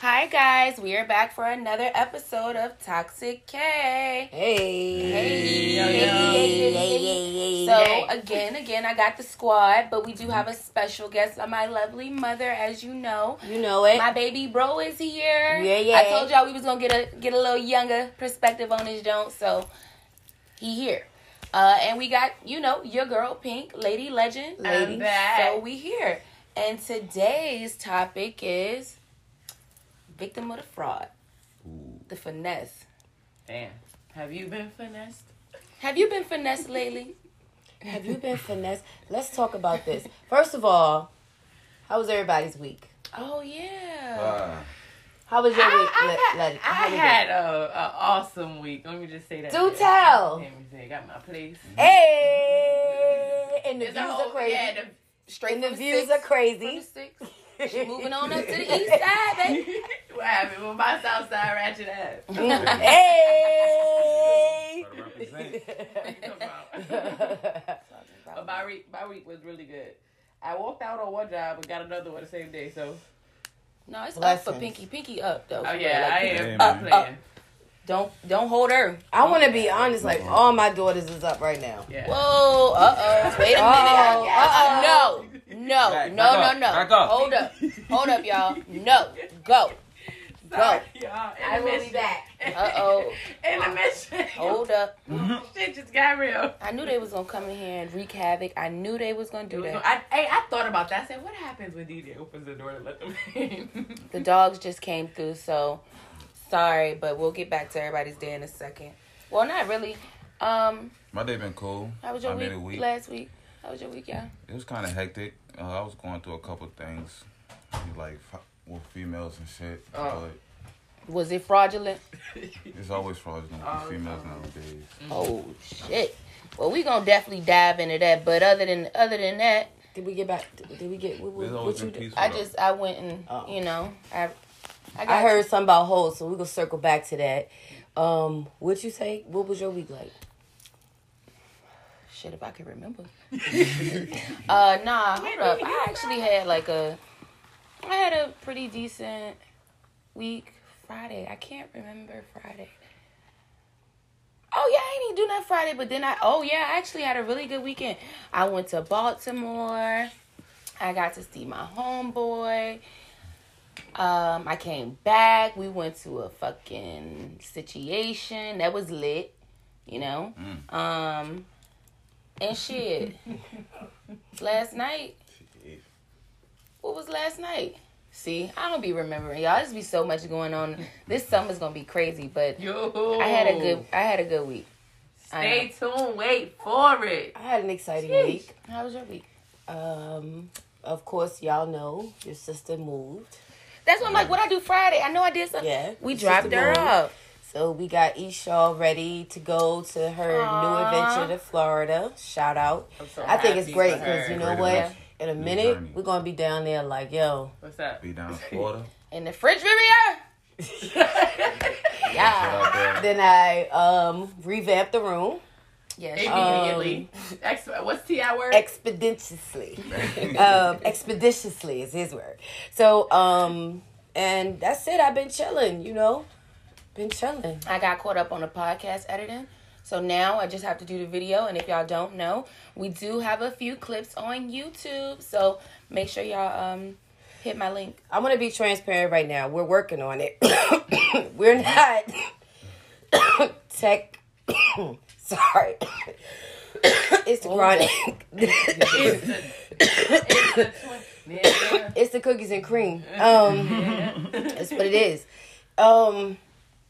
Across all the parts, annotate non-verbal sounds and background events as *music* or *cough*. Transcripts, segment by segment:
Hi guys, we are back for another episode of Toxic Kay. Hey. Hey. Yo, yo. Hey. Hey, hey, hey, So again, again, I got the squad, but we do have a special guest, my lovely mother, as you know. You know it. My baby bro is here. Yeah, yeah. I told y'all we was gonna get a get a little younger perspective on this joint, so he here. Uh, and we got you know your girl Pink, Lady Legend. Lady. Back. So we here, and today's topic is victim of the fraud, the finesse. Damn. Have you been finessed? Have you been finessed lately? Have you been finessed? Let's talk about this. First of all, how was everybody's week? Oh yeah. Uh, How was your I, week? I, Le- had, Le- I had a, a awesome week. Let me just say that. Do tell. Let me say, got my place. Hey, and the It's views a are crazy. Yeah, the, Straight and the views six, are from the crazy. Six. She moving on up to the east *laughs* side, baby. *laughs* what happened with my South Side ratchet ass? *laughs* hey. but my week, my week was really good. I walked out on one job and got another one the same day. So, No, it's up for Pinky. Pinky up though. oh yeah. Like, I am. Hey, I'm man. playing. Don't don't hold her. I want to be honest. Like all my daughters is up right now. Yeah. Whoa, uh oh. Wait a minute. Uh-oh, Uh-uh. No, no, Back- no, back no, up, no. back up. Hold up. Hold up, y'all. No. Go. Sorry, y'all. I will be back. Uh-oh. Intermission. Hold up. Shit just got real. I knew they was gonna come in here and wreak havoc. I knew they was gonna do that. I, hey, I thought about that. I said, what happens when DJ opens the door to let them in? The dogs just came through, so sorry, but we'll get back to everybody's day in a second. Well, not really. Um, my day been cool. how was your I week, made a week. last week? How was your week, y'all? It was kind of hectic. Uh, I was going through a couple things, like with females and shit. Oh. Was it fraudulent? *laughs* It's always fraudulent All with females time. nowadays. Oh shit. Well, we gonna definitely dive into that. But other than other than that, Did we get back? Did we get? What, what, you been do? I just I went and Oh. you know I I, I heard something about hoes, so we're gonna circle back to that. Um, what you say? What was your week like? shit if I can remember. *laughs* *laughs* uh, nah, hold up. I actually had like a I had a pretty decent week. Friday, I can't remember Friday. Oh yeah, I ain't even do nothing Friday, but then I oh yeah, I actually had a really good weekend. I went to Baltimore. I got to see my homeboy. Um, I came back. We went to a fucking situation that was lit, you know. Um, and shit. last night, what was last night? See, I don't be remembering y'all. There's be so much going on. This summer's gonna be crazy, but Yo. I had a good I had a good week. Stay tuned. Wait for it. I had an exciting Sheesh. week. How was your week? Um, of course, y'all know your sister moved. That's what I'm like. What I do Friday? I know I did something. Yeah, we dropped her moved. up. So we got Eshaw ready to go to her Aw. new adventure to Florida. Shout out. I'm so I think it's great because you know Great what? adventure. In a New minute, journey. we're gonna be down there like, yo, What's up? Be down in *laughs* Florida. In the fridge, Riviera. *laughs* Yeah. Then I um revamped the room Yeah. Immediately. *laughs* Ex- what's Ti word? expeditiously. *laughs* um, expeditiously is his word. So um, and that's it. I've been chilling. You know, been chilling. I got caught up on the podcast editing. So now I just have to do the video. And if y'all don't know, we do have a few clips on YouTube. So make sure y'all um hit my link. I want to be transparent right now. We're working on it. *coughs* We're not *coughs* tech. *coughs* Sorry. it's the Oh, chronic. It's the, it's yeah. it's the cookies and cream. Um, that's what it is. Um,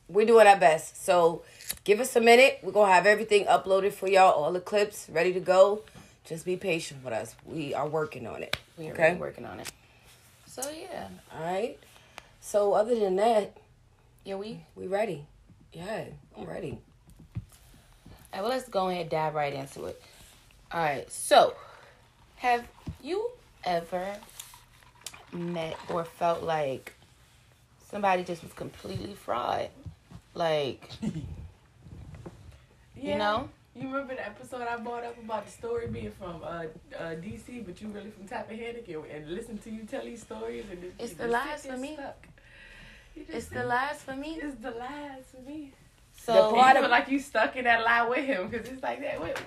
we're doing our best. So give us a minute. We're gonna have everything uploaded for y'all. All the clips ready to go. Just be patient with us. We are working on it. We're Okay. really working on it. So yeah. All right. So other than that, Yeah, we we ready. Yeah, I'm ready. All right, well, let's go ahead and dive right into it. All right, so have you ever met or felt like somebody just was completely fraud? Like, *laughs* Yeah. you know? You remember the episode I brought up about the story being from uh, uh, DC, but you really from Tappahannock, and, and listen to you tell these stories, and it, It's the just lies for me. stuck. It's the last for me. It's the last for me. So The You part feel of- like you stuck in that lie with him because it's like that. What,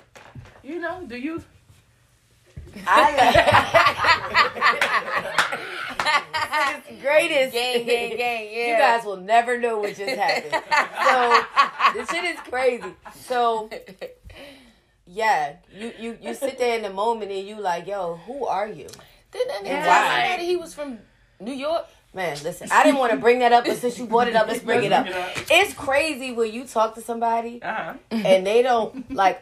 you know? Do you? I uh, *laughs* like greatest gang, gang, gang. Yeah. You guys will never know what just happened. so this shit is crazy. So yeah, you you you sit there in the moment and you like, yo, who are you? Didn't that nigga Yeah. tell he was from New York? Man, listen, I didn't want to bring that up, but since you brought it up, let's bring it up. Let's bring it It's crazy when you talk to somebody Uh huh. and they don't like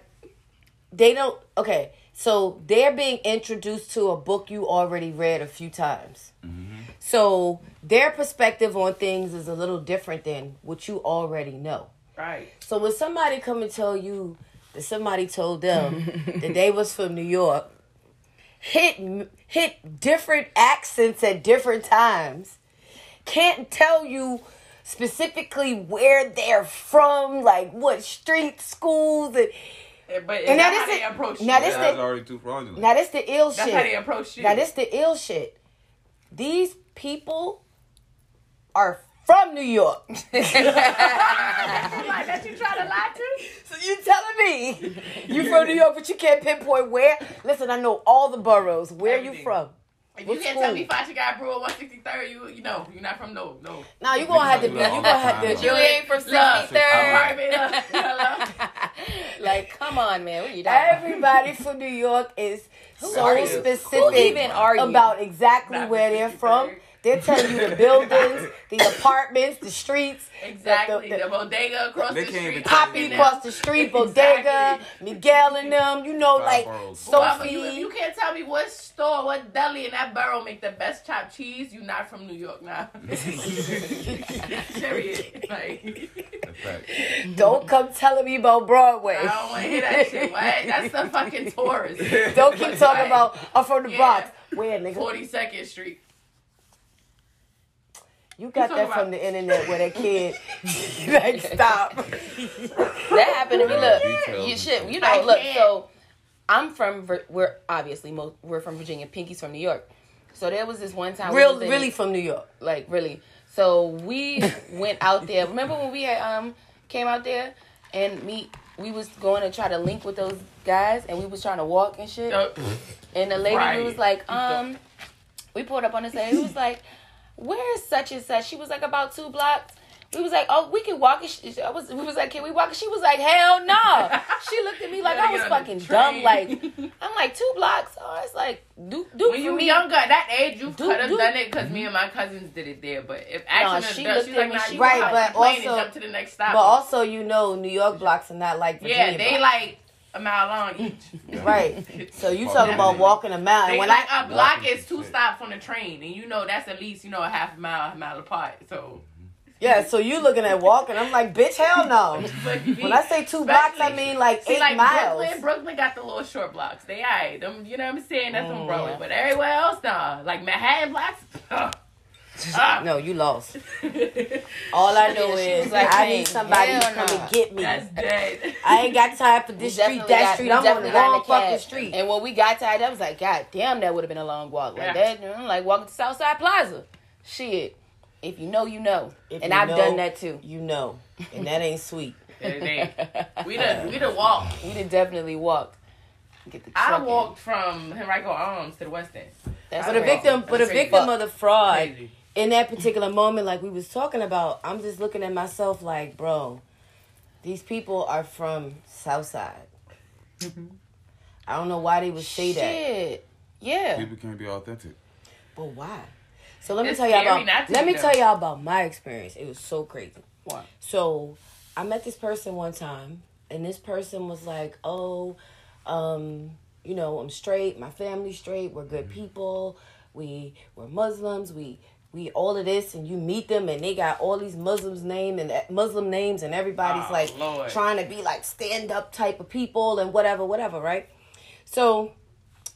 they don't okay so they're being introduced to a book you already read a few times so their perspective on things is a little different than what you already know Right. so when somebody come and tell you that somebody told them *laughs* that they was from new york hit hit different accents at different times can't tell you specifically where they're from like what street schools and Yeah, But And and that's is how they it. approach you. Now this That's the- already too fraudulent. Now this the ill that's shit. That's how they approach you. Now this the ill shit. These people are from New York. *laughs* *laughs* like that you try to lie to? so you telling me you from New York, but you can't pinpoint where? Listen, I know all the boroughs. Where are you from? If What you can't school? tell me Fachi got brew at 163rd, you you know, you're not from no, no. Now you gonna have to be. You gonna have to. You ain't from Love. 63rd. Apartment, uh. Like, come on, man. What you doing? Everybody from New York is so specific Who even are you? about exactly Not where they're 53rd. from. They're telling you the *laughs* buildings, the apartments, the streets, Exactly. the- The, the- bodega across They the can't street. even Poppy Poppy across the street, Bodega, Exactly. Miguel and them, you know, Five like boroughs. Well, you, Sophie. you can't tell me what store, what deli in that borough make the best chopped cheese, you not from New York now. *laughs* Period. Like, Don't come telling me about Broadway. I don't want to hear that shit. What? That's the fucking tourist. Don't keep talking about I'm from the Yeah. Bronx. Where nigga? 42nd Street. You got that from the internet where that kid *laughs* *laughs* like stop. That happened to me. Look, Details you and shit. shit. You know, I look. can't. So, I'm from. We're obviously mo- we're from Virginia. Pinky's from New York. So there was this one time. Real was in- really from New York. like really. So we *laughs* went out there. Remember when we had um came out there and me we was going to try to link with those guys and we was trying to walk and shit. Uh, And the lady Right. was like, um, we pulled up on the side. He was like, where is such and such? She was like about two blocks. We was like, oh, we can walk. She, I was, we was like, can we walk? She was like, hell no. *laughs* She looked at me like I was get on the fucking dumb. Like, *laughs* I'm like two blocks. Oh, it's like do do when you me. younger, that age, you could have done it because me and my cousins did it there. But if action she done, looked she's at like, me, nah, she- Right, but also- and jump to the next stop. But also you know New York blocks are not like Virginia yeah, they blocks. like a mile long each. *laughs* right. So you talking about walking a mile and They when like I a block Walking is two stops on the train, and you know that's at least you know a half mile, a mile apart. So Yeah, so you looking at walking, I'm like, bitch, hell no. *laughs* When I say two blocks, I mean like See, eight like miles. Brooklyn, Brooklyn got the little short blocks. They alright. Them, you know what I'm saying? That's on Mm, Broadway. yeah. But everywhere else, nah. Like Manhattan blocks. *laughs* uh. *laughs* No, you lost. *laughs* All I know Yeah, is like, I hey, need somebody to come nah. and get me. That's dead. *laughs* I ain't got time for this street, that got- street. I'm on definitely the got in wrong the cab. fucking street. And when we got tired, I was like, God damn, that would have been a long walk. Like Yeah. that, you know, like walking to Southside Plaza. Shit. If you know, you know. If and you I've know, done that too. You know, and that ain't sweet. It ain't. we done we done walked. We done definitely walked. Get the I truck done in. walked from Henrico Arms to the West End. That's But a victim, but a That's crazy. victim of the fraud Crazy. In that particular moment, like we was talking about, I'm just looking at myself like, bro, these people are from Southside. I don't know why they would say that, Yeah. people can't be authentic. but why? So let me It's tell y'all about. Let me though. tell y'all about my experience. It was so crazy. What? So I met this person one time, and this person was like, "Oh, um, you know, I'm straight. My family's straight. We're good people. We we're Muslims. We we all of this." And you meet them, and they got all these Muslims name and eh, Muslim names, and everybody's Oh, like Lord. trying to be like stand up type of people and whatever, whatever, right? So.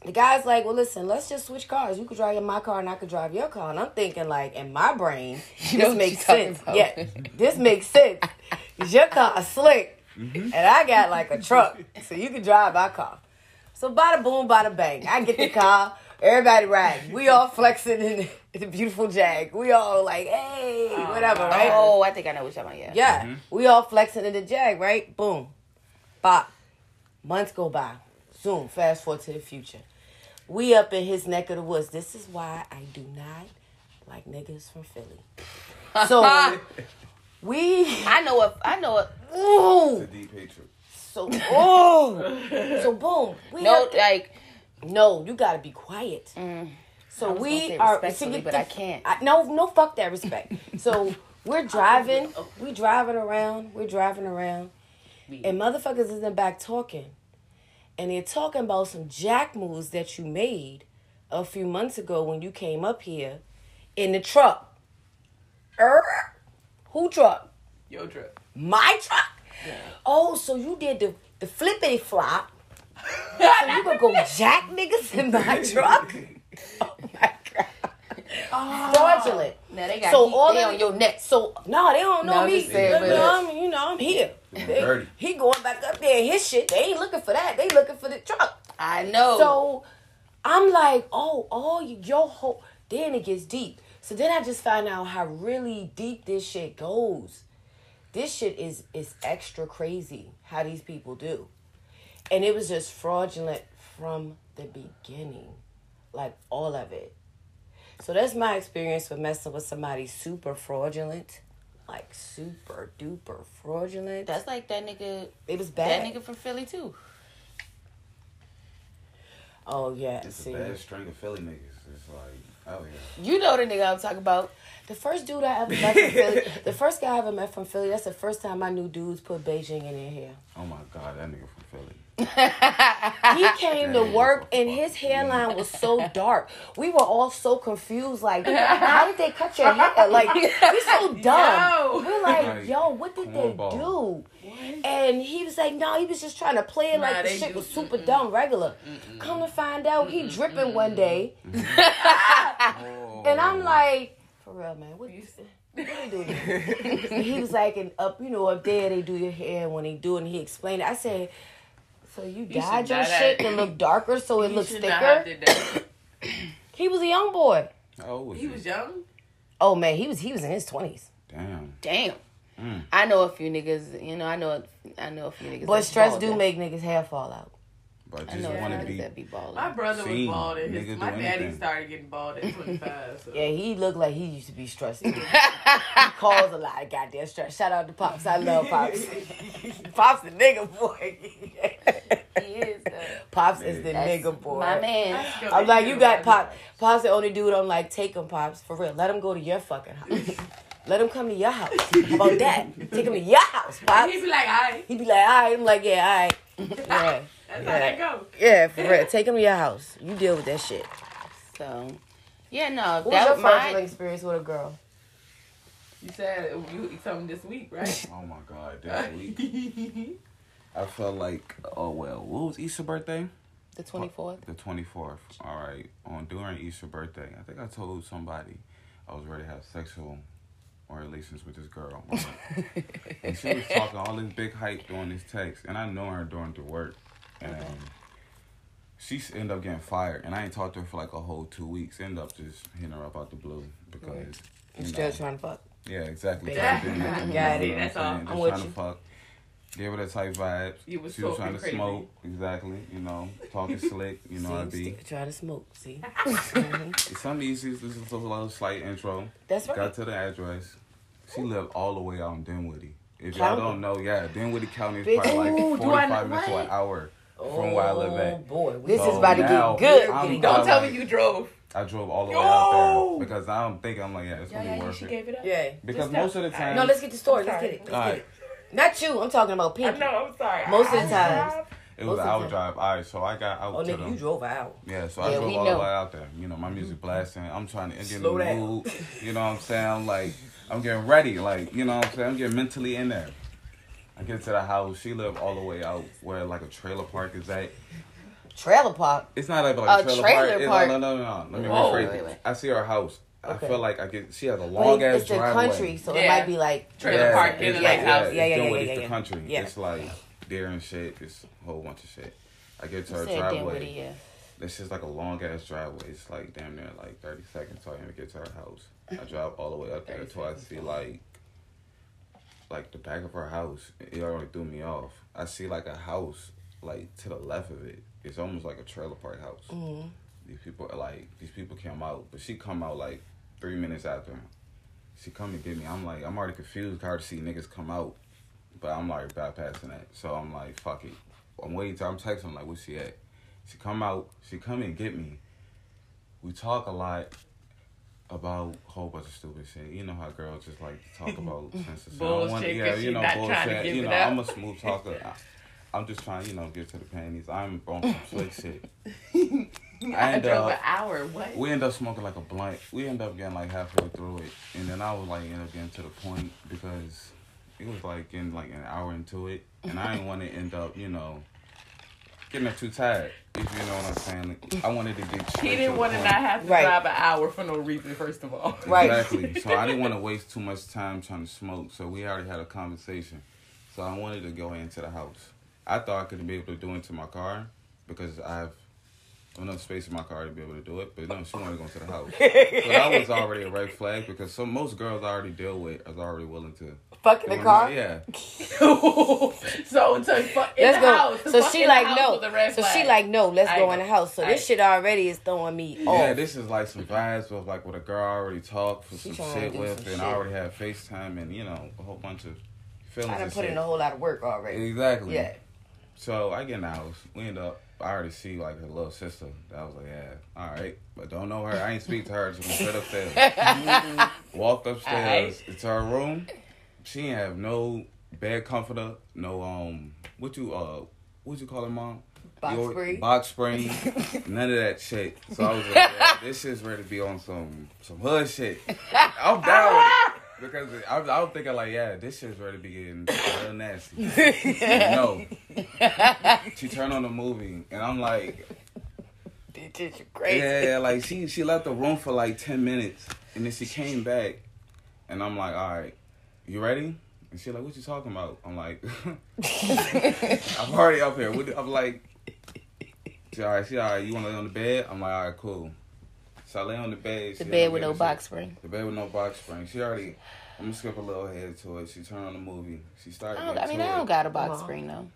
The guy's like, well, listen, let's just switch cars. You could drive in my car and I could drive your car. And I'm thinking, like, in my brain, *laughs* You this makes sense. about. Yeah, this makes sense. *laughs* 'Cause your car is slick, mm-hmm. and I got like a truck, so you can drive my car. So bada boom, bada bang. I get the car. *laughs* Everybody riding. We all flexing in the, in the beautiful Jag. We all like, hey, Oh, whatever. whatever, right? Oh, I think I know what you're talking about. Yeah. Yeah, we all flexing in the jag, right? Boom, bop. Months go by. Zoom. Fast forward to the future. We up in his neck of the woods. This is why I do not like niggas from Philly. *laughs* So *laughs* we, I know what I know what. It's a deep hatred. so oh, *laughs* so boom. We No, up- like no, you gotta be quiet. Mm. Was we are, respectfully, but I can't. I, no, no, fuck that respect. *laughs* so we're driving, we driving around, we're driving around, and motherfuckers is in the back talking, and they're talking about some jack moves that you made a few months ago when you came up here in the truck. Er, who truck? Your truck. My truck. Yeah. Oh, so you did the the flippity flop. *laughs* so you gonna go jack niggas in my *laughs* truck? *laughs* Oh my god. Oh. Fraudulent. now they got So heat, all they on your neck. So no, they don't know No, me. just saying, you, but- know, I'm, you know, I'm here. They- he going back up there in his shit. They ain't looking for that. They looking for the truck. I know. So I'm like, oh, oh, your whole. Then it gets deep. So then I just find out how really deep this shit goes. This shit is is extra crazy how these people do, and it was just fraudulent from the beginning, like all of it. So that's my experience with messing with somebody super fraudulent, like super duper fraudulent. that's like that nigga. it was bad. That nigga from Philly too. Oh yeah, It's see. a bad string of Philly niggas. It's like, oh yeah. You know the nigga I'm talking about. The first dude I ever met from Philly, *laughs* the first guy I ever met from Philly, that's the first time I knew dudes put Beijing in their hair. Oh my god, that nigga from Philly. He came to work and his hairline was so dark. We were all so confused. Like, how did they cut your hair? Like, he's so *laughs* dumb. Yo. We're like, Like, yo, what did they do? And he was like, no, he was just trying to play it Nah, like the shit do- was super dumb, regular. Come to find out, he dripping one day. Oh. *laughs* And I'm like, for real, man, what you *laughs* what they doing? He was like, and up, you know, up there they do your hair. When they do it, and he explained it. I said, so you dyed your dye that. shit to look *laughs* darker so it He looks should not have thicker? that. *clears throat* He was a young boy. Oh, old was He was young. Oh man, he was he was in his twenties. Damn. Damn. Mm. I know a few niggas. You know, I know. I know a few niggas. But stress do that- make niggas hair fall out. But I just know a want to be. that be balling. My brother was Seen. bald, and Nigga his, my daddy anything. started getting bald at 25. So. *laughs* Yeah, he looked like he used to be stressed. *laughs* he calls a lot of goddamn stress. Shout out to Pops. I love Pops. Pops the nigga boy. He is. though. Pops is the That's nigga boy. My man. I'm like, you got Pop. Pop's the only dude I'm like, take him, Pops. For real. Let him go to your fucking house. *laughs* Let him come to your house. How about that? Take him to your house, Pops. He'd be like, all right. He'd be like, all right. I'm like, yeah, all right. Yeah. *laughs* That's how that go. Yeah, for real. Take him to your house. You deal with that shit. So, yeah, no. What was your was first my. experience with a girl? You said you eat something this week, right? Oh my god, this week. *laughs* I felt like, oh well, what was Easter birthday? The 24th. The 24th. All right. On during Easter birthday, I think I told somebody I was ready to have sexual relations with this girl. *laughs* and she was talking all this big hype during this text. And I know her during the work. And um, she ended up getting fired. And I ain't talked to her for like a whole two weeks. Ended up just hitting her up out the blue because. You Still know, trying to fuck. yeah, exactly. Yeah. Trying to do nothing, *laughs* Got it. know what That's I'm all. saying? I'm with trying to you. Fuck. Gave her that type vibes. You was she was trying to crazy. smoke. Exactly. You know, talking *laughs* slick. You know, I See, be. still trying to smoke. See, *laughs* Mhm. Some easy. This is a little slight intro. that's right. Got to the address. She lived all the way out in Dinwiddie. If County. y'all don't know, yeah, Dinwiddie County is probably like Ooh, do I 45 minutes to what? an hour from where I live Oh at. boy, this So is about to get good. I'm- Don't I'm tell like- me you drove. I drove all the way Yo! out there because I'm thinking, I'm like, yeah, it's Yeah, gonna be yeah, worth she it. gave it up. yeah. Because Just most no. of the time, No, let's get the story. Let's get it. Let's All get right. it. Not you. I'm talking about Pinky. know, I'm sorry. Most of the I- times. it was most an hour drive. All right, so I got out Oh, to nigga, them. you drove out. Yeah, so I Yeah, drove all know. the way out there. You know, my music mm-hmm. blasting. I'm trying to get in Slow the down. mood. You know what I'm saying? Like, I'm getting ready. Like, you know what I'm saying? I'm getting mentally in there. I get to the house. She lived all the way out where like a trailer park is at. Trailer park. It's not like a A trailer, trailer park. It's- park. No, no, no, no. Let me Whoa. rephrase Wait, it. wait. I see her house. Okay. I feel like I get. She has a long it- ass driveway. it's the country, so it might be like Trailer yeah, park it's, in yeah, like yeah, house. It's Yeah, yeah, Dinwiddie, yeah, it's yeah, the country. Yeah. It's like deer and shit. It's a whole bunch of shit. I get to her driveway. Dinwiddie, yeah. It's just like a long ass driveway. It's like damn near like 30 seconds till I even get to her house. I *laughs* drive all the way up there until I see like like the back of her house. It already threw me off. I see like a house like to the left of it. It's almost like a trailer park house. Mm-hmm. These people are like these people came out, but she come out like three minutes after. She come and get me. I'm like I'm already confused. Hard to see niggas come out, but I'm like bypassing that. So I'm like fuck it. I'm waiting. Till I'm texting I'm like where she at. She come out. She come and get me. We talk a lot about a whole bunch of stupid shit. You know how girls just like to talk *laughs* about sense of Bullshit, 'cause Yeah, you know bullshit. You know. I'm a smooth talker. *laughs* I, I'm just trying, you know, get to the panties. I'm on some slick shit. *laughs* *laughs* I And, drove uh, an hour. What? We end up smoking like a blunt. We end up getting like halfway through it, and then I was like end up getting to the point because it was like in like an hour into it, and I didn't want to end up, you know, getting too tired. If you know what I'm saying. I wanted to get. straight He to didn't want to not have to Right. drive an hour for no reason. First of all, Right. Exactly. *laughs* So I didn't want to waste too much time trying to smoke. So we already had a conversation. So I wanted to go into the house. I thought I could be able to do it into my car because I have enough space in my car to be able to do it. But no, she wanted to go into the house. *laughs* so that was already a red flag because some most girls I already deal with is already willing to. Fuck in the go car. Yeah. *laughs* so so fuck in Let's the go. house. So Fuck she like no. was a red So she like no. Let's I go know. in the house. So I- this shit already is throwing me Yeah, off. Yeah, this is like some vibes of like what a girl I already talked for She some shit with, some and shit. I already had FaceTime and you know a whole bunch of feelings. I done and put shit. in a whole lot of work already. Exactly. Yeah. So I get in the house. We end up. I already see like her little sister. I was like, yeah, all right, but don't know her. I ain't speak to her. Just went straight upstairs. *laughs* Walked upstairs into her room. She ain't have no bed comforter. No um, what you uh, what you call it, mom? Box Your- spring. Box spring. *laughs* none of that shit. So I was like, yeah, this shit's ready to be on some some hood shit. I'm down with *laughs* it. Because I, I was thinking like, yeah, this shit's ready to be getting *coughs* real nasty. *laughs* no. She turned on the movie, and I'm like, Bitch, you crazy. yeah, like she she left the room for like ten minutes, and then she came back, and I'm like, all right, you ready? And she like, what you talking about? I'm like, *laughs* I'm already up here. What- I'm like, she all right, she all right. You want to lay on the bed? I'm like, all right, cool. So I lay on the bed. The bed with no getting- box spring. The bed with no box spring. She already. I'm gonna skip a little ahead to it. She turned on the movie. She started. I, don't, I mean, to I don't got a box Come on. spring though.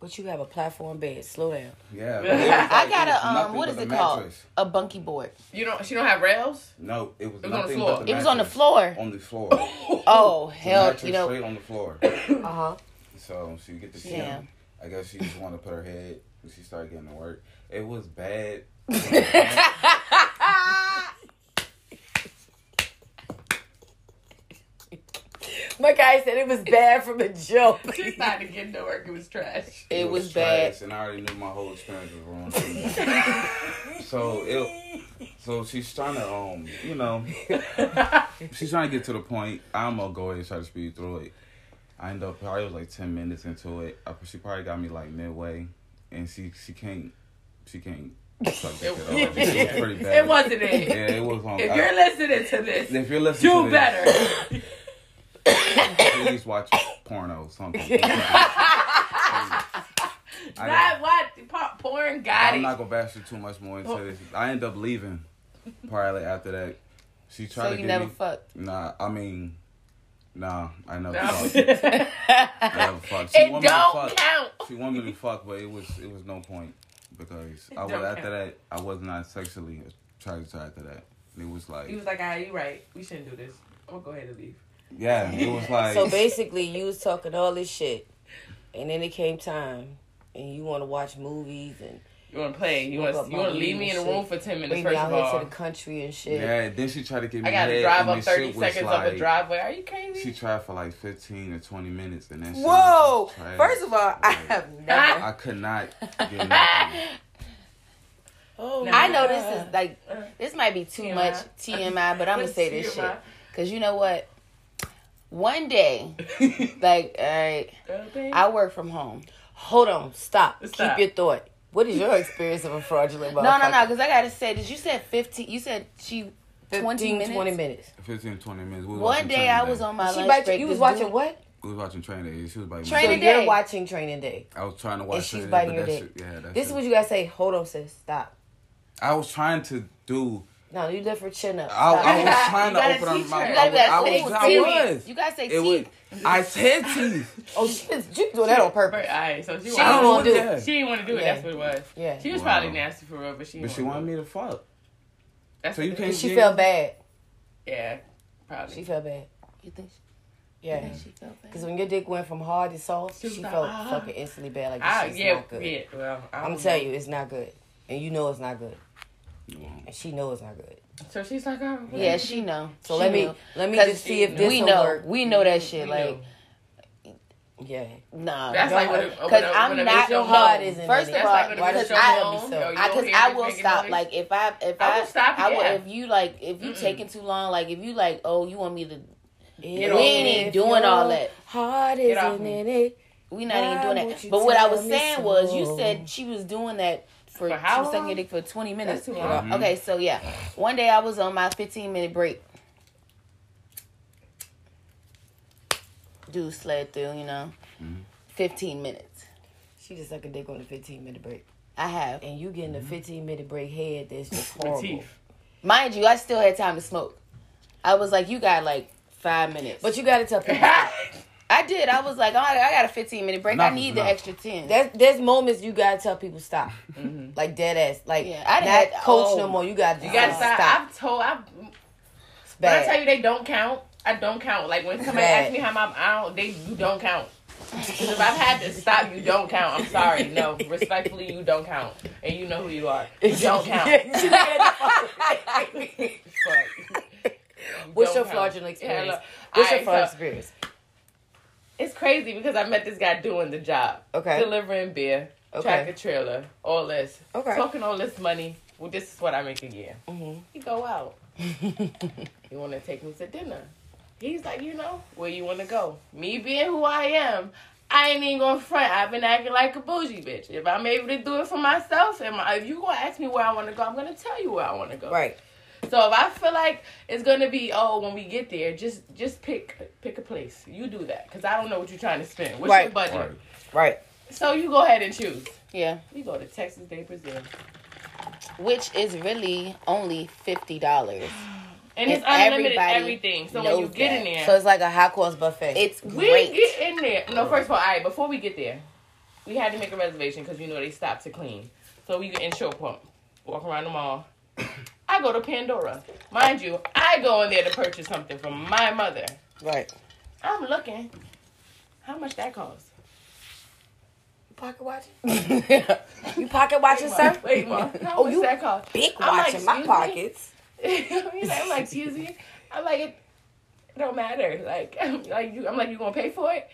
But you have a platform bed. Slow down. Yeah. *laughs* I like- I got a um, What is what but it called? A bunky board. You don't. She don't have rails. No, it was, It was on the nothing floor. the It was on the floor. On the floor. *laughs* Oh hell, mattress you know. straight on the floor. *coughs* Uh huh. So she get the shit. Damn. I guess she just wanted to put her head. And she started getting to work. It was bad. *laughs* My guy said it was bad from the jump. *laughs* She started to get to work. It was trash. It was bad. trash, and I already knew my whole experience was wrong. *laughs* so it, so she's trying to um, you know, *laughs* she's trying to get to the point. I'm gonna go ahead and try to speed through it. I end up probably was like ten minutes into it. I, she probably got me like midway, and she she can't she can't. suck dick at. It was bad. it wasn't it. Yeah, it was on. If I- you're listening to this, if you're listening, do to better. This, please watch porno something. *laughs* I- Not what po- porn got I'm it. not gonna bash you too much more into this. I end up leaving probably after that. She tried So to you get never me. fucked. Nah, I mean, nah, I never No. fucked. I *laughs* never fucked. She it wanted me to don't fuck. count. She wanted me to fuck, but it was it was no point because I was after count. that I was not sexually attracted to her after that. It was like He was like, "Ah, you right. We shouldn't do this. I'm gonna go ahead and leave." Yeah, it was like So basically, you was talking all this shit, and then it came time, and you want to watch movies and You want to play? You want you want to leave me in the room for ten minutes? bring me First out of here all, to the country and shit. yeah. Then she tried to get me. I gotta drive up thirty shit was seconds up a driveway. Are you crazy? She tried for like fifteen or twenty minutes, and then Whoa! Trash. First of all, I have never. I could not get nothing. *laughs* Oh, I know this is like this might be too TMI. much TMI, but I'm gonna *laughs* say this TMI. shit because you know what? One day, *laughs* like, all right, I work from home. Hold on, stop. Stop. Keep your thought. What is your experience of a fraudulent No, no, no, because I gotta say, did you said fifteen? You said she 15, 20 minutes? 20 minutes. 15, 20 minutes. We One day I was on my She lunch bite you, break. you was watching dude- what? We was watching Training Day. She was biting So my Training you're watching Training Day. I was trying to watch And she's Training biting Day, your dick. yeah, that This is what you gotta say. Hold on, sis. Stop. I was trying to do No, you lift her chin up. I, Stop I was trying you to gotta open up teach my her. You gotta be like, I say was. I was. You gotta say It was. teeth. I said teeth. *laughs* Oh, she was, she was doing that on purpose. all right, so she, She I don't don't wanna do it. She didn't want to do it. Yeah. That's what it was. Yeah. She was Wow. probably nasty for real, but she. But she wanted me to fuck. That's So you can't. She felt bad. Yeah, probably. She felt bad. You think she, Yeah. you think she felt? Because when your dick went from hard to soft, She was she like, felt ah. fucking instantly bad. Like, Ah, this shit's yeah, not good. yeah. Well, I I'm don't telling you, it's not good. And you know it's not good. Yeah. And she knows it's not good. So she's like, oh, what Yeah, do you she know. So She let me know. let me just see if this we will know. work. We know that shit. We Like, know. Yeah. nah. That's Your like heart- when a- Cause when a- I'm when not- bitch Your don't heart isn't First in of it. all, That's like when a why bitch does don't I know, be so? or I, cause I will stop. noise. Like if I if I I, will stop, I will yeah. if you like if you taking too long. Like if you like oh you want me to Get we off ain't even doing all that. Heart isn't in it. We not even doing that. But what I was saying was you said she was doing that for, For she how was sucking long? your dick for twenty minutes. That's too long. Okay, so yeah, one day I was on my fifteen minute break. Dude slid through, you know, Mhm. fifteen minutes. She just suck a dick on a 15 minute break. I have, And you getting a 15 minute break head that's *laughs* just horrible. mind you, I still had time to smoke. I was like, you got like five minutes, But you gotta tell *laughs* people. I did. I was like, oh, I got a fifteen minute break. Enough I is need the extra ten. There's, there's moments you gotta tell people stop. Mhm. Like dead ass. Like Yeah, I not had- coach oh. no more. You gotta You gotta stop. stop. I've told. I've. It's When I tell you they don't count, I don't count. Like when somebody Bad. asks me how my, I don't. They you don't count. 'Cause if I've had to stop, you don't count. I'm sorry. No, *laughs* respectfully, you don't count, and you know who you are. You *laughs* don't count. *laughs* Fuck. You What's don't your count. fraudulent Yeah, experience? look, What's your alright, fraud so experience? It's crazy because I met this guy doing the job, Okay. delivering beer, Okay. tractor trailer, all this, Okay. talking all this money. Well, this is what I make a year. hmm You go out. *laughs* You want to take me to dinner? He's like, you know, where you want to go? Me being who I am, I ain't even gonna front. I've been acting like a bougie bitch. If I'm able to do it for myself, and my, if you gonna ask me where I want to go, I'm gonna tell you where I want to go. Right. So if I feel like it's gonna be, oh, when we get there, just just pick pick a place. You do that because I don't know what you're trying to spend. What's Right. your budget? Right. Right. So you go ahead and choose. yeah, We go to Texas de Brazil, which is really only fifty dollars. and it's unlimited everything. So when you knows get that. in there, So it's like a high cost buffet. It's We great. get in there. No, first of all, all right, before we get there, we had to make a reservation because you know they stopped to clean. So we get in Short Pump, walk around the mall. I go to Pandora. Mind you, I go in there to purchase something for my mother. right. I'm looking. How much that cost? Pocket watching? you pocket watching, *laughs* sir? Wait, Mom. *laughs* How Oh, much you that cost? Big I'm like, watching my pockets. *laughs* I'm like, excuse me. I'm like, it, it don't matter. Like, like you, I'm like, you gonna pay for it?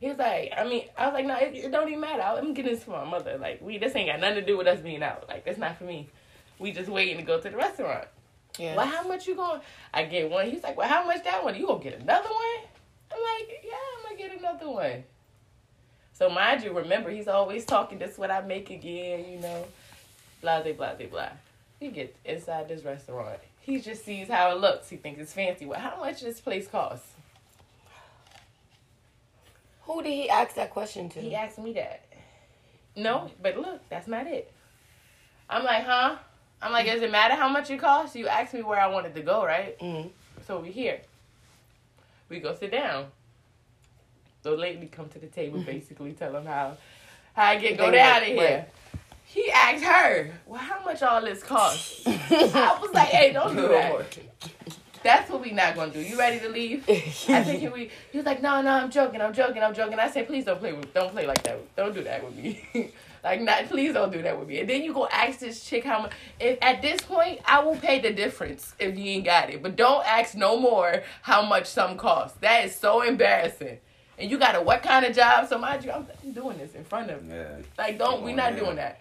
He was like, I mean, I was like, no, it, it don't even matter. I'm getting this for my mother. Like, we this ain't got nothing to do with us being out. Like, that's not for me. We just waiting to go to the restaurant. Yeah. Well, how much you going? I get one. He's like, well, how much that one? You gonna get another one? I'm like, yeah, I'm gonna get another one. So mind you, remember he's always talking. This is what I make again, you know. Blah blah blah blah blah. He gets inside this restaurant. He just sees how it looks. He thinks it's fancy. Well, how much this place costs? Who did he ask that question to? He asked me that. No, but look, that's not it. I'm like, huh? I'm like, does it matter how much it costs? You asked me where I wanted to go, right? Mhm. So we here. We go sit down. The lady come to the table, basically tell him how how I get go down in here. He asked her, "Well, how much all this cost? *laughs* I was like, "Hey, don't do that. That's what we not gonna do. You ready to leave?" *laughs* I said, "Can we?" He was like, "No, no, I'm joking. I'm joking. I'm joking." I said, "Please don't play with. Don't play like that. Don't do that with me. *laughs* like, not. Please don't do that with me." And then you go ask this chick how much. If, at this point, I will pay the difference if you ain't got it. But don't ask no more how much some costs. That is so embarrassing. And you got a what kind of job? So mind you, I'm, doing this in front of you. Yeah. Like, don't we Oh, not doing that?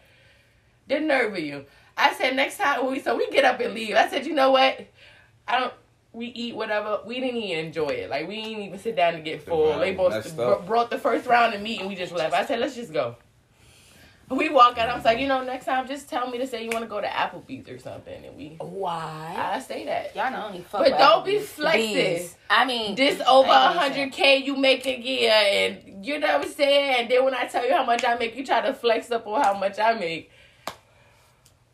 The nerve of you. I said next time we so we get up and leave. I said, you know what? I don't. We eat whatever. We didn't even enjoy it. Like we didn't even sit down to get full. They both messed br- up. brought the first round of meat and we just left. I said, let's just go. We walk out. I was like, you know, next time just tell me to say you want to go to Applebee's or something, and we. Why? I say that. Y'all know only But don't be Applebee's. flexing. Bees. I mean, This over hundred k you make a year, and you know what I'm saying. And then when I tell you how much I make, you try to flex up on how much I make.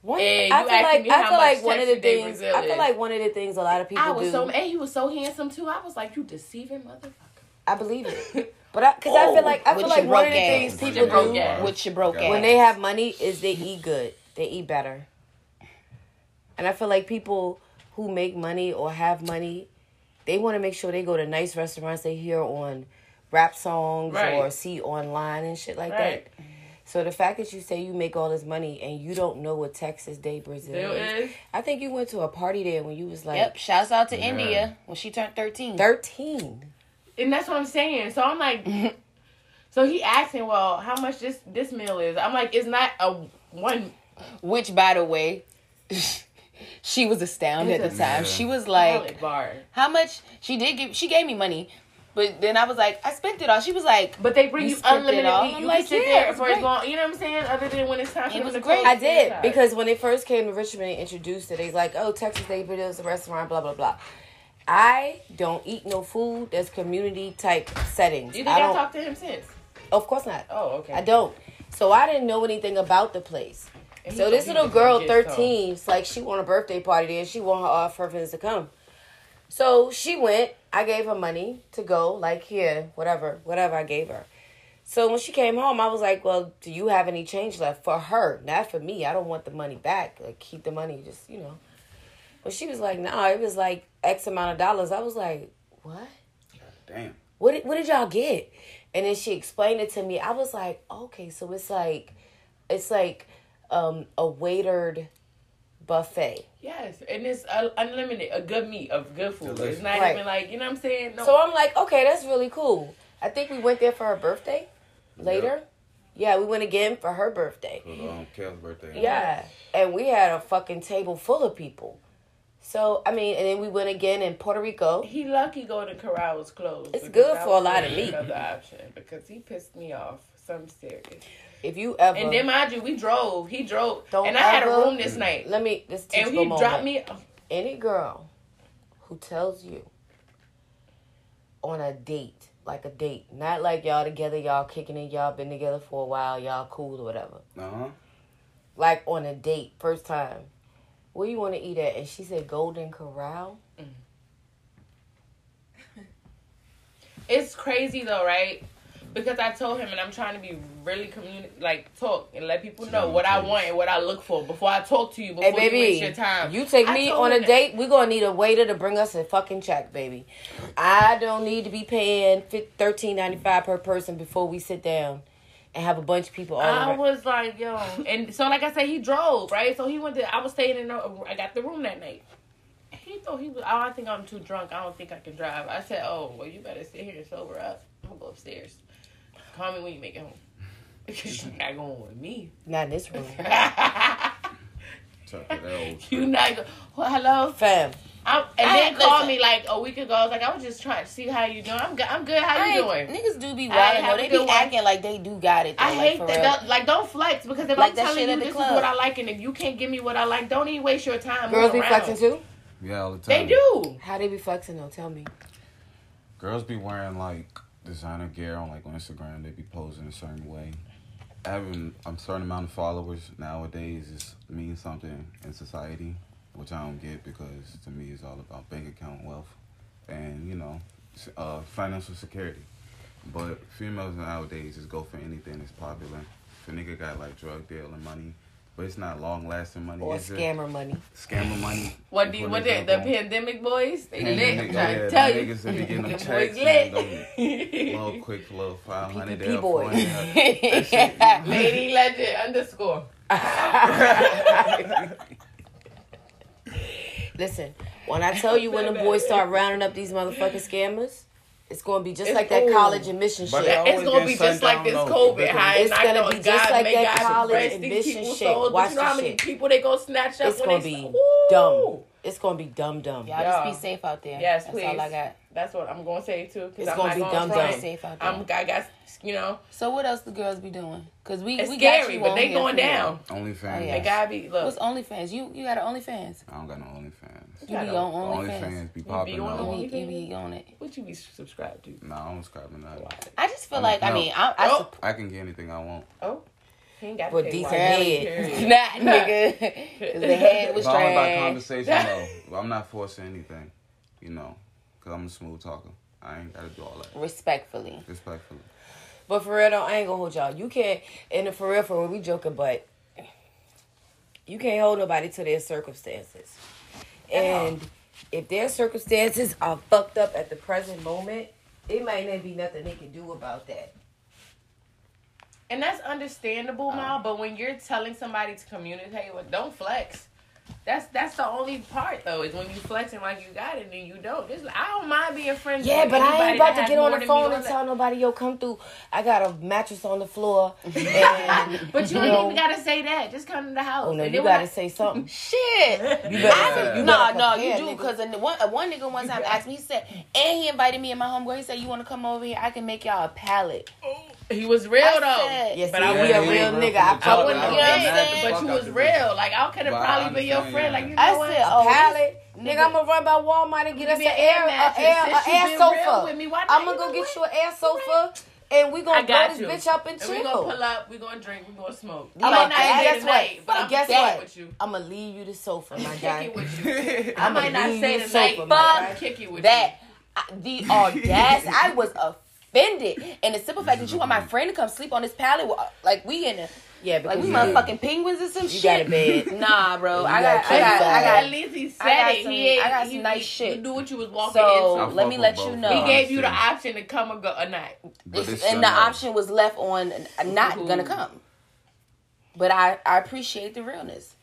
One, And I feel like I feel like one of the things. I feel like one of the things a lot of people I was do. so, and he was so handsome too. I was like, you deceiving motherfucker. I believe it, *laughs* but I because I feel oh, like I feel like one of the ass. things With people do ass. With your broke When ass. when they have money is they eat good. They eat better. And I feel like people who make money or have money, they want to make sure they go to nice restaurants they hear on rap songs Right. or see online and shit like Right. that. So the fact that you say you make all this money and you don't know what Texas de Brazil is, is. I think you went to a party there when you was like Yep. Shouts out to Yeah. India when she turned thirteen. thirteen. And that's what I'm saying. So I'm like, *laughs* so he asking, well, how much this this meal is? I'm like, it's not a one Which, by the way, *laughs* she was astounded at the time. She was like, bar. "How much?" She did give. She gave me money, but then I was like, "I spent it all." She was like, But they bring You you, spent it unlimited all? meat. I'm You like, can sit yeah, there for as long. You know what I'm saying? Other than when it's time It was to great. I did because when they first came to Richmond and introduced it, they was like, "Oh, Texas Brazil is a restaurant." Blah blah blah. I don't eat no food that's community type settings. you think I I, don't. talk to him since? of course not. Oh, okay. I don't. So I didn't know anything about the place. And So this little girl, thirteen, it's like she want a birthday party there. She want her all her friends to come. So she went. I gave her money to go. Like here, whatever, whatever I gave her. So when she came home, I was like, "Well, do you have any change left for her? Not for me. I don't want the money back. Like keep the money, just you know." But she was like, "No, it was like X amount of dollars." I was like, "What?" Damn. what did, what did y'all get? And then she explained it to me. I was like, okay, so it's like, it's like um, a waitered buffet. Yes, and it's uh, unlimited, a good meat of good food. Delicious. It's not Right. even like you know what I'm saying. No, So I'm like, okay, that's really cool. I think we went there for her birthday later. Yeah, we went again for her birthday. It was um, Kale's birthday. Yeah, and we had a fucking table full of people. So I mean, and then we went again in Puerto Rico. he lucky Golden Corral was closed. It's good for a lot of waiting meat. Another option because he pissed me off. Something serious. If you ever, And then mind you, we drove. He drove, Don't and I had a room this night. let me this And teachable he moment. dropped me. any girl who tells you on a date, like a date, not like y'all together, y'all kicking it, y'all been together for a while, y'all cool or whatever. Uh huh. Like on a date, first time, where you want to eat at? And she said Golden Corral. Mm. *laughs* It's crazy though, right? Because I told him, and I'm trying to be really communicate, like talk and let people know what I want and what I look for before I talk to you. Before Hey you waste baby, your time. you take I me on a date. We're gonna need a waiter to bring us a fucking check, baby. I don't need to be paying thirteen ninety five per person before we sit down and have a bunch of people all I over. was like, yo, and so like I said, he drove right. So he went to. I was staying in. The, I got the room that night. He thought he was. Oh, I think I'm too drunk. I don't think I can drive. I said, oh, well, you better sit here and sober up. I'll go upstairs. Call me when you make it home. Because *laughs* you're not going with me. Not in this room, *laughs* Chuck it you not go. Well, hello. fam. I'm, and I- then called listen. me like a week ago. I was like, I was just trying to see how you doing. I'm good. I'm good. How you ain't- doing? Niggas do be wild have though. They be one. acting like they do got it. Though, I like, hate for that. real. Like, don't flex because if Like I'm telling you this club. is what I like, and if you can't give me what I like, don't even waste your time. Girls be around. flexing too. Yeah, all the time. They do. How they be flexing though? Tell me. Girls be wearing like designer gear on like on Instagram. They be posing a certain way. Having a certain amount of followers nowadays is means something in society, which I don't get because to me it's all about bank account wealth and you know uh, financial security. But females nowadays just go for anything that's popular. If a nigga got like drug dealing money, but it's not long lasting money. Or it's just scammer money. scammer money. *laughs* What do you, what it the, on- pandemic boys? They lit. Pandemic, I'm trying yeah, to tell the you. niggas that be getting them The *laughs* checks, boys man, lit. little quick little *laughs* five hundred there, boy. four hundred. Lady legend underscore. Listen, when I tell you when the boys start rounding up these motherfucking scammers, it's gonna be just It's- like that ooh. college admission But shit. It's gonna be just like this. COVID high. It's gonna know be just like that God college admission people's shit. souls, Watch you know how many shit. people they gonna snatch up It's when gonna they be Ooh. dumb. It's gonna be dumb dumb. Y'all Yeah. just be safe out there. Yes, That's please. all I got. That's what I'm gonna say too. Because It's I'm gonna not be gonna dumb front. dumb. Safe out there. I'm, I got, you know, So what else the girls be doing? Cause we it's we got scary, you but on they here going down. OnlyFans. Oh, yeah. They gotta be look. What's OnlyFans? You you got an OnlyFans? I don't got no OnlyFans. You got be on OnlyFans. OnlyFans be be popping on You though. Only- be, you be on it. What you be subscribed to? Nah, I don't subscribe to that. I just feel Oh, like I mean I, I Oh. I can get anything I want. Oh, He ain't got for decent head. Period. *laughs* Nah, nigga. *laughs* Because the head was If I went by conversation, though, I'm not forcing anything, you know, because I'm a smooth talker. I ain't got to do all that. Respectfully. Respectfully. But for real though, I ain't gonna hold y'all. You can't and for real, for real, we joking, but you can't hold nobody to their circumstances. And if their circumstances are fucked up at the present moment, it might not be nothing they can do about that. And that's understandable, Um, Ma. But when you're telling somebody to communicate with, don't flex. That's that's the only part though is when you flexing like you got it and then you don't. Just I don't mind being friends. Yeah, with but I anybody ain't about to get on the phone and that. tell nobody, yo, come through. I got a mattress on the floor. *laughs* And, *laughs* But you you ain't know- even gotta say that. Just come to the house. oh no, And you gotta I- say something. *laughs* Shit. You better, I, you no, better no, prepare, you do because one, one nigga one time asked me. He said, and he invited me and my homegirl. He said, "You want to come over here? I can make y'all a pallet." Oh. He was real I though. said- Yes, but he, I he wouldn't a real real nigga. I the I fuck wouldn't, with you You know know what what I'm I'm saying? saying? But you was real. Like I could have probably been your friend. Like you know I what? said oh, a. Nigga. Nigga, I'm gonna run by Walmart and get us me an an air, air a air, Since a air sofa. with me, why not? I'm You gonna go get you an air sofa, and we I gonna blow got this you. bitch up and And we gonna pull up. We gonna drink. We gonna smoke. I'm I might not say guess tonight, what? but I'm guess kicking what? with you. I'm gonna leave you the sofa, my Kick guy. it with you. *laughs* I I'ma might not say you tonight, sofa, but my I'm with that you. I- the audacity. I was offended, and the simple fact that you want my friend to come sleep on this pallet, like we in a Yeah, like we motherfucking penguins or some you shit. got a bed. *laughs* Nah, bro. I got got, I got, I At least he said I got it. some- he ain't, I got some he, nice he, shit. You do what you was walking So into. let me let with you know. He gave you the option to come or go or not. This and the night. option was left on uh, not gonna come. But I, I appreciate the realness.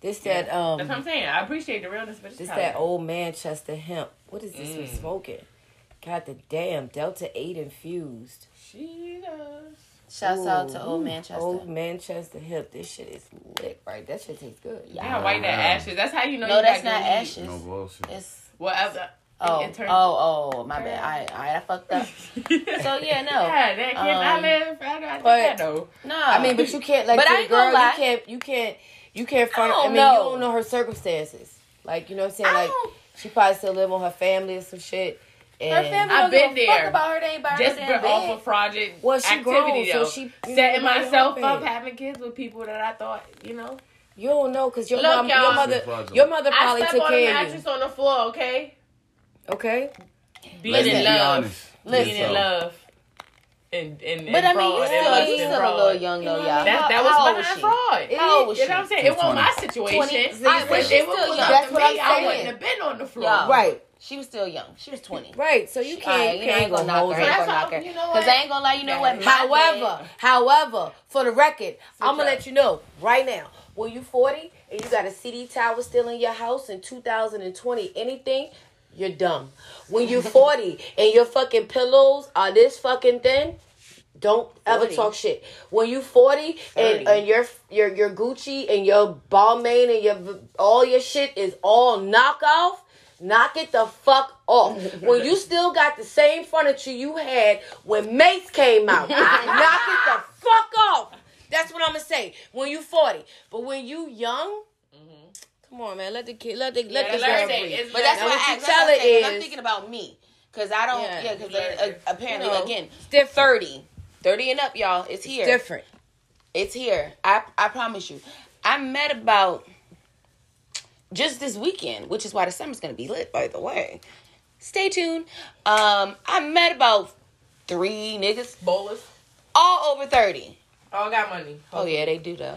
This that um, That's what I'm saying. I appreciate the realness, but it's this that old Manchester hemp. What is this we Mm. smoking? God the damn Delta Eight infused. She does. Shouts out to Old Manchester. Old Manchester hemp. This shit is lit, right? That shit tastes good. Yeah. gotta wipe that ashes. That's how you know. no, you that's got not good weed. ashes. No bullshit. It's Whatever. oh It turned- oh oh my bad. I I, I fucked up. *laughs* So yeah, no. Yeah, that kid, I Um, live. I, I, but- I know. No, I mean, but you can't like But I the ain't gonna girl. lie. You can't. You can't. You can't front. I I, don't mean, know. you don't know her circumstances. Like you know what I'm saying. I Like don't- she probably still live on her family or some shit. And her family I've been a fuck there. about her. They ain't by Just damn been off bed. of project Well, she activity grown, so she, you know, setting myself up, bed. having kids with people that I thought, you know. You don't know because your Look, mom, your mother, your mother probably took care of mattress you. on the floor, okay? Okay. Being Listen. in Be love. honest. Being in love. And, and, But I mean, fraud, you still, lust you still a little young though, y'all. That, that How was old behind she? fraud. How old was you know what? I'm saying? It wasn't my 20. situation. 20. I- but If she's it was still up young. to That's what I'm saying. I wouldn't have been on the floor. Y'all. Right. She was still young. She was twenty. Right. So you can't. Alright, you you know, can't ain't go gonna knock her. I her. ain't gonna knock her. you know Cause what? I ain't gonna lie. You know what? My However, however, for the record, I'm gonna let you know right now. When you 40 and you got a CD tower still in your house in 2020, anything, you're dumb. When you're *laughs* 40 and your fucking pillows are this fucking thin, don't ever 40. talk shit. When you 40 and, 30. and your your your Gucci and your Balmain and your all your shit is all knockoff, knock it the fuck off. when you still got the same furniture you had when Mase came out, *laughs* knock it the fuck off. That's what I'm gonna say. When you 40, but when you young, come on, man, let the kid, let the let Yeah, the that's girl what I'm saying. breathe. But that's Now, what I you tell That's what I'm it 'cause I'm thinking about me. Cause I don't. Yeah. Yeah. Cause Learning. uh, apparently, You know, again, it's different. 30, 30 and up, y'all. It's here. different. It's here. I I promise you. I met about just this weekend, which is why the summer's gonna be lit. By the way, stay tuned. Um, I met about three niggas, Bowlers. all over thirty. All got money. Oh yeah, they do though.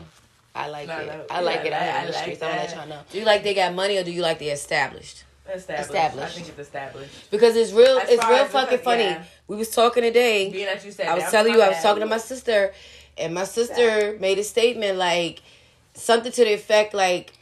I like No, it. no. I like Yeah, it. I, I- am I in the like streets. I'm gonna let y'all know. Do you like they got money or do you like they established? Established. Established. I think it's established. Because it's real, As it's real fucking because- funny. yeah. We was talking today. Being that you said I was that, telling you, I was mad. talking to my sister, and my sister made a statement like something to the effect like.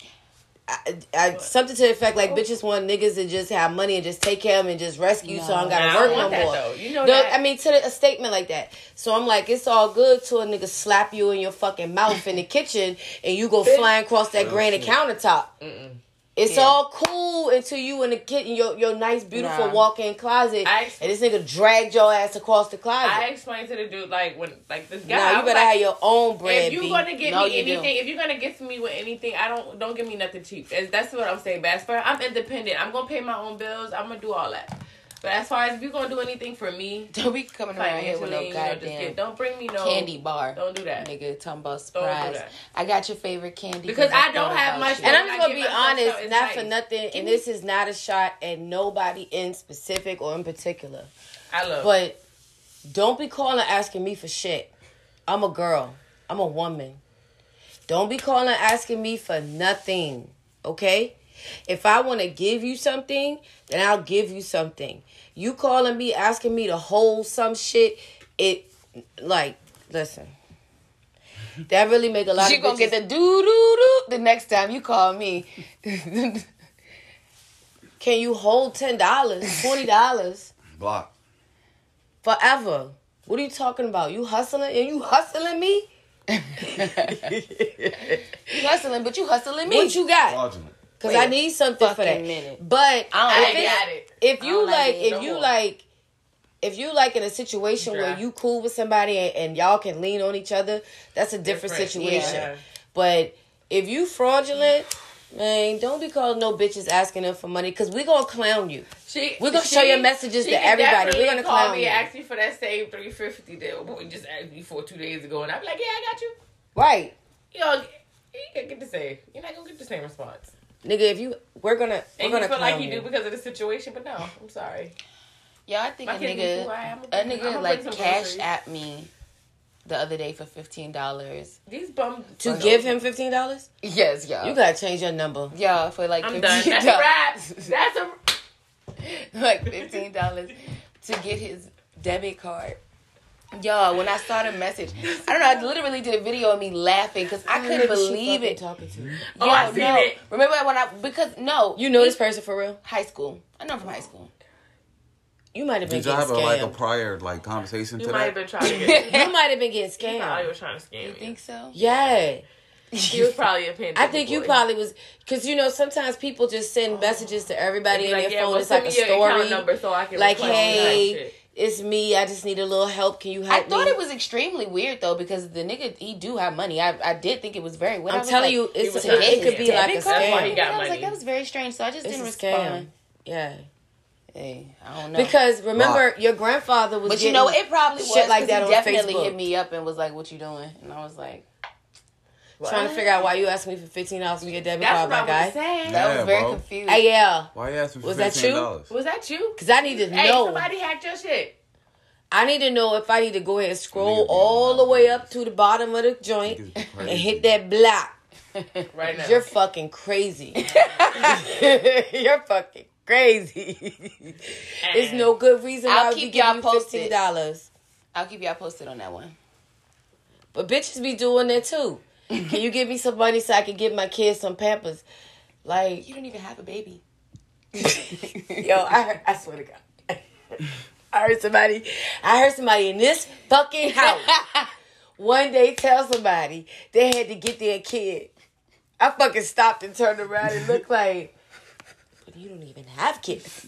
I, I, something to the effect like oh. bitches want niggas to just have money and just take care of them and just rescue so I don't Nah, I gotta don't work no want more. though. You know No, that. I mean to the, a statement like that. So I'm like, it's all good to a nigga slap you in your fucking mouth in the kitchen and you go flying across that Real granite shit. countertop. Mm-mm. It's Yeah. all cool until you in the kitchen, your your nice beautiful Nah. walk-in closet, I ex- and this nigga dragged your ass across the closet. I explained to the dude like when like this guy. I you was better like, have your own brand. If you're gonna give No, me you do. anything, if you're gonna gift me with anything, I don't don't give me nothing cheap. That's what I'm saying. But as far I'm independent, I'm gonna pay my own bills. I'm gonna do all that. But as far as if you're gonna do anything for me, *laughs* Don't be coming around here with financially, no you know, goddamn get, don't bring me no candy bar. Don't do that. Nigga, talking about Don't do surprise. that. I got your favorite candy. Because I don't have about much- you. And I'm just gonna be honest, not nice. for nothing, and this is not a shot at nobody in specific or in particular. I love. But don't be calling asking me for shit. I'm a girl. I'm a woman. Don't be calling asking me for nothing. Okay? If I want to give you something, then I'll give you something. You calling me asking me to hold some shit, it like listen. That really make a lot She of gonna bitches- get the doo doo doo the next time you call me. *laughs* Can you hold ten dollars, twenty dollars Block. forever? What are you talking about? You hustling and you hustling me? *laughs* you hustling, but you hustling me. What you got? Fraudulent. Because Wait I a need something for that. minute. But I if, don't it's- got it. if you like like, if no you more. like, if you like in a situation Dry. where you cool with somebody and, and y'all can lean on each other, that's a different, Different, situation. yeah. But if you fraudulent, man, don't be calling no bitches asking them for money because we gonna clown you. She, We're gonna show your messages to everybody. definitely We're gonna call clown me you. and ask me for that same three fifty that boy just asked me for two days ago, and I'm like, yeah, I got you. Right. You know, you can get the same. You're not gonna get the same response. Nigga, if you we're gonna we're And gonna you feel clown like you you. do because of the situation, but no, I'm sorry. Yeah, I think My a kid knows who I am. nigga, I'm a nigga like some cash at me the other day for fifteen dollars. These bums to give him fifteen dollars, Yes, yeah. you gotta change your number. yeah, for like I'm fifteen done. That's a wrap. That's a. *laughs* like fifteen dollars to get his debit card. Y'all, when I saw the message, I don't know. I literally did a video of me laughing because I oh, couldn't believe it. Talking to. Oh, Yo, I seen no. it. Remember when I because no, You know this person for real? high school. I know him from high school. You might have been Did y'all have a, like a prior like conversation You to might that? have been trying to *laughs* get. you might have been getting He probably scammed. was trying to scam You you. think so? Yeah. He was probably a pandemic I think you probably was because you know sometimes people just send messages to everybody Be in like, their yeah, phone. well, it's like a send me your account story, number so I can like request that hey, shit. It's me. I just need a little help. Can you help? Me I thought me? it was extremely weird though because the nigga he do have money. I I did think it was very weird. I I'm telling like, you, it's was it, not it could be scam. like a That's That's why scam. he I was like that was very strange. So I just It's didn't a respond. scam. Yeah, Hey, I don't know. because remember your grandfather was. but you know it probably was shit like 'cause that he on definitely Facebook. hit me up and was like, "What you doing?" And I was like, trying to figure out why you asked me for fifteen dollars for get debit That's card, what my I was guy. saying. "That Yeah, was very bro. confused." Hey, yeah, Why you asked me for Was that fifteen you? dollars? Was that you? because I need to Hey, know. somebody hacked your shit. I need to know if I need to go ahead and scroll all the way up to the bottom of the joint and hit that block. *laughs* Right now. You're fucking crazy. *laughs* You're fucking crazy. *laughs* There's no good reason why I'll I would keep giving y'all you posted. fifteen dollars. I'll keep y'all posted on that one. But bitches be doing that too. Can you give me some money so I can give my kids some pampers? Like, You don't even have a baby. *laughs* yo, I heard, I swear to God, *laughs* I heard somebody, I heard somebody in this fucking house *laughs* one day tell somebody they had to get their kid. I fucking stopped and turned around and looked like, but you don't even have kids.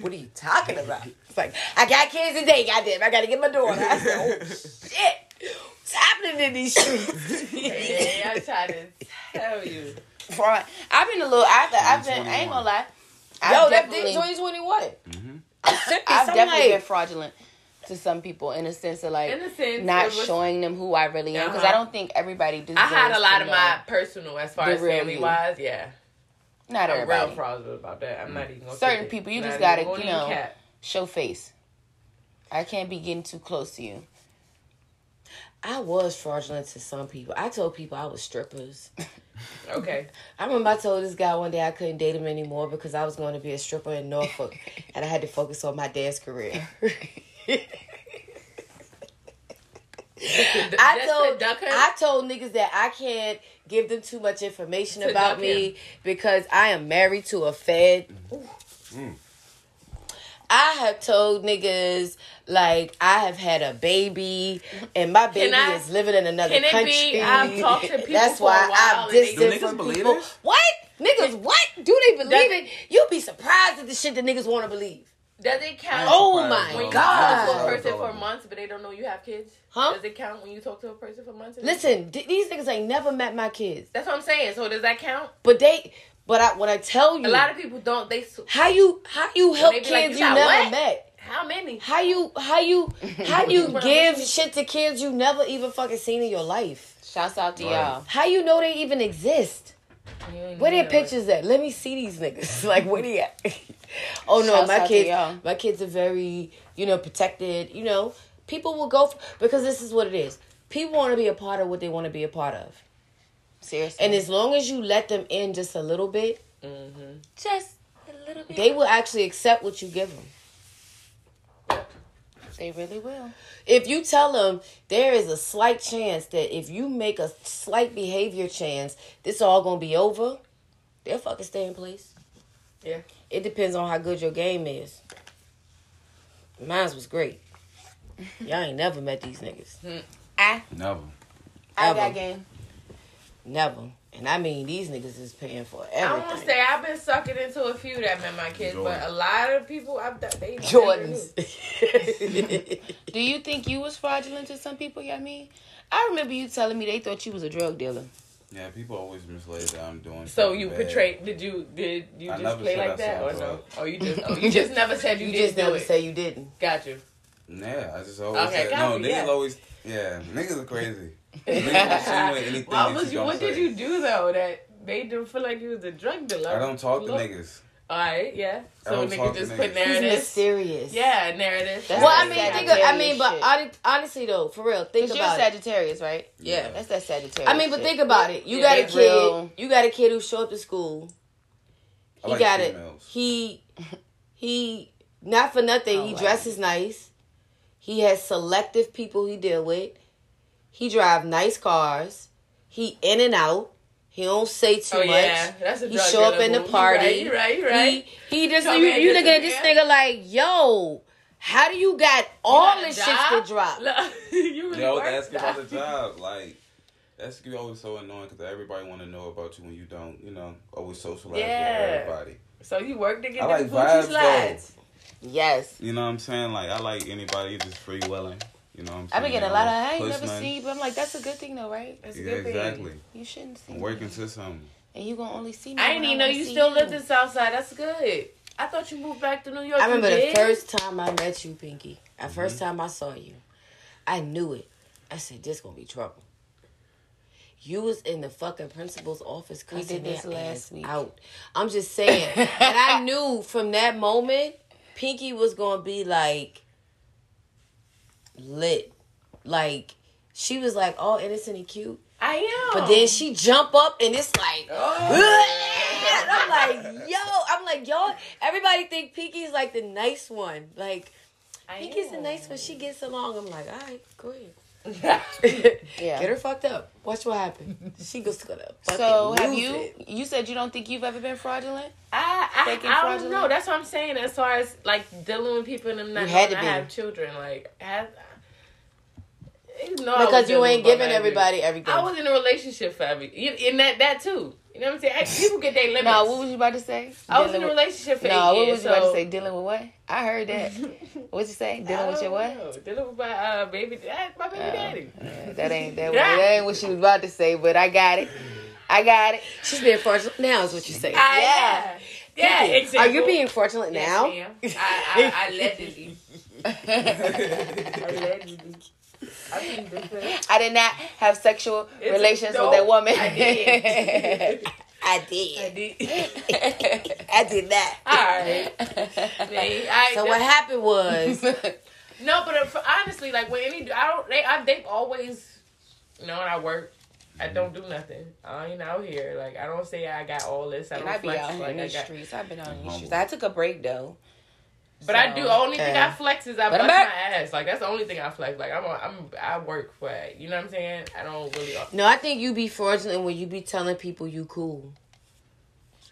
what are you talking about? It's like, I got kids today, goddamn. I gotta get my daughter. I said, oh shit. What's happening in these streets? Yeah, I'm trying to tell you. Fraud. I've been a little. I've, I've been. I ain't gonna lie. I've Yo, that definitely, did 2021. Mm-hmm. I've definitely been fraudulent to some people in a sense of like In a sense, not was- showing them who I really am because Uh-huh. I don't think everybody deserves. I had a lot of my personal, as far as real family wise, yeah. Not I'm everybody. real fraudulent about that. I'm not even gonna Certain take people, you Not just gotta, you know. cap. Show face. I can't be getting too close to you. I was fraudulent to some people. I told people I was strippers. *laughs* Okay. I remember I told this guy one day I couldn't date him anymore because I was going to be a stripper in Norfolk *laughs* and I had to focus on my dance career. *laughs* I told to duck her? I told niggas that I can't give them too much information To about me him. because I am married to a Fed. I have told niggas like I have had a baby and my baby I- is living in another can it be- country. I've talked to *laughs* people That's for why a while I've and they- distanced Do niggas from believe people. this? What niggas? What do they believe Does- it? You'd be surprised at the shit that niggas want to believe. Does it count? Oh surprised, my when bro. you God. talk to a I'm person for months, but they don't know you have kids. Huh? Does it count when you talk to a person for months? Listen, th- these niggas ain't never met my kids, That's what I'm saying. So does that count? but they, But I, when I tell you, A lot of people don't. They how you how you help kids like, you "You never what?" met. how many? How you how you *laughs* how you *laughs* give shit to kids you never even fucking seen in your life? Shouts out to Right. y'all. How you know they even exist? Where their pictures at? Let me see these niggas. *laughs* Like where they at? oh no, Shouts my kids my kids are very, you know, protected. You know, people will go for, because this is what it is. People want to be a part of what they want to be a part of. Seriously. And as long as you let them in just a little bit, mm-hmm. just a little bit. they will actually accept what you give them. They really will. If you tell them there is a slight chance that if you make a slight behavior chance, this all gonna be over, they'll fucking stay in place. Yeah. It depends on how good your game is. Mine was great. *laughs* Y'all ain't never met these niggas. Hmm. I Never. I Ever. got game. Never. And I mean, these niggas is paying for everything. I everything. won't say I've been sucking into a few that met my kids, but a lot of people I've done they Jordans. *laughs* Do you think you was fraudulent to some people, Yami? I remember you telling me they thought you was a drug dealer. Yeah, people always mislay that I'm doing. So you bad. portrayed? Did you did you I just play like I that sold or no? drugs. Oh, you just oh, *laughs* you just never said you, You didn't just do never it. say you didn't. Got you. Yeah, I just always Okay, said no. me, Niggas yeah. always yeah. Niggas are crazy. Niggas *laughs* anything What that was you you? don't What did say. you do though that made them feel like you was a drug dealer? I don't talk to niggas. All right, yeah. So don't niggas just niggas. put He's He's narratives. mysterious. Yeah, narratives. That's Well, I mean, think of, I mean, but shit. honestly though, for real, think Because you're about it. Sagittarius, right? Yeah. That's that Sagittarius. I mean, but shit. think about it. You Yeah, got a kid. real- You got a kid who show up to school. I He like got it. He he not for nothing. Oh, he wow. dresses nice. He has selective people he deal with. He drive nice cars. He in and out. He don't say too Oh much. yeah, that's a He drug show up in the move. You party. Right, you right, you right. He, he just Come you, you just looking at this nigga like, yo, how do you got all got this job? shit to drop? Look, *laughs* you really Yeah, I asking about the job. *laughs* Like, that's be always so annoying because everybody want to know about you when you don't. You know, always socialize Yeah. with everybody. So you work to get I the like Gucci vibes, slides. Yes. You know what I'm saying? Like, I like anybody just free willing. You know what I'm saying? I've been getting a lot of. I ain't Push never nothing. seen, but I'm like, that's a good thing though, right? That's a Yeah, good thing. exactly. You shouldn't see. I'm me. working to something. and you gonna only see me. I when didn't even know you still you. lived in Southside. That's good. I thought you moved back to New York. I remember the first time I met you, Pinky. The Mm-hmm. first time I saw you, I knew it. I said, "This gonna be trouble." You was in the fucking principal's office We cussing did this their last ass week. out. I'm just saying, *laughs* and I knew from that moment, Pinky was gonna be like lit, like she was like all innocent and cute, I am. but then she jump up and it's like. Oh. And I'm like, yo, I'm like, y'all. Everybody think Pinky's like the nice one. Like, I Pinky's the nice one. She gets along. I'm like, all right, go ahead. *laughs* *laughs* Yeah. Get her fucked up. Watch what happens. She goes gonna fucking So have you? it. You said you don't think you've ever been fraudulent. I, I, Faking I don't fraudulent? know. That's what I'm saying. As far as like dealing with people and them not You had knowing to I be. have children, like have, you know, Because you ain't giving everybody everything. I was in a relationship for every, in that that too. You know what I'm saying? I- People get their *laughs* limits. No, what was you about to say? I was in a relationship for No, eight what years. was you about to say? Dealing with what? I heard that. *laughs* What'd you say? Dealing with your what? know. Dealing with my uh, baby, dad, my baby daddy. Uh, that ain't that, *laughs* that ain't what she was about to say, but I got it. I got it. She's being fortunate now, is what you say. I, yeah, yeah. Pinky, Example. Are you being fortunate Yes, now? ma'am. I, I, I allegedly. allegedly. I think this is- I did not have sexual It's- relations with that woman. I did. *laughs* I I did. did. I did that. All right. *laughs* Man, I, So what happened was, *laughs* No, but uh, if, honestly, like when any, I don't. They, I, they've always, you know, when I work, I don't do nothing. I ain't out here. Like I don't say I got all this. I and don't I be flex out here like in I these got. streets. I've been out in these streets. I took a break though. But I do. Only thing. I flex is I But bust I'm my ass. Like that's the only thing I flex. Like I'm, a, I'm, I work for it. You know what I'm saying? I don't really no, I think you be fraudulent when you be telling people you cool.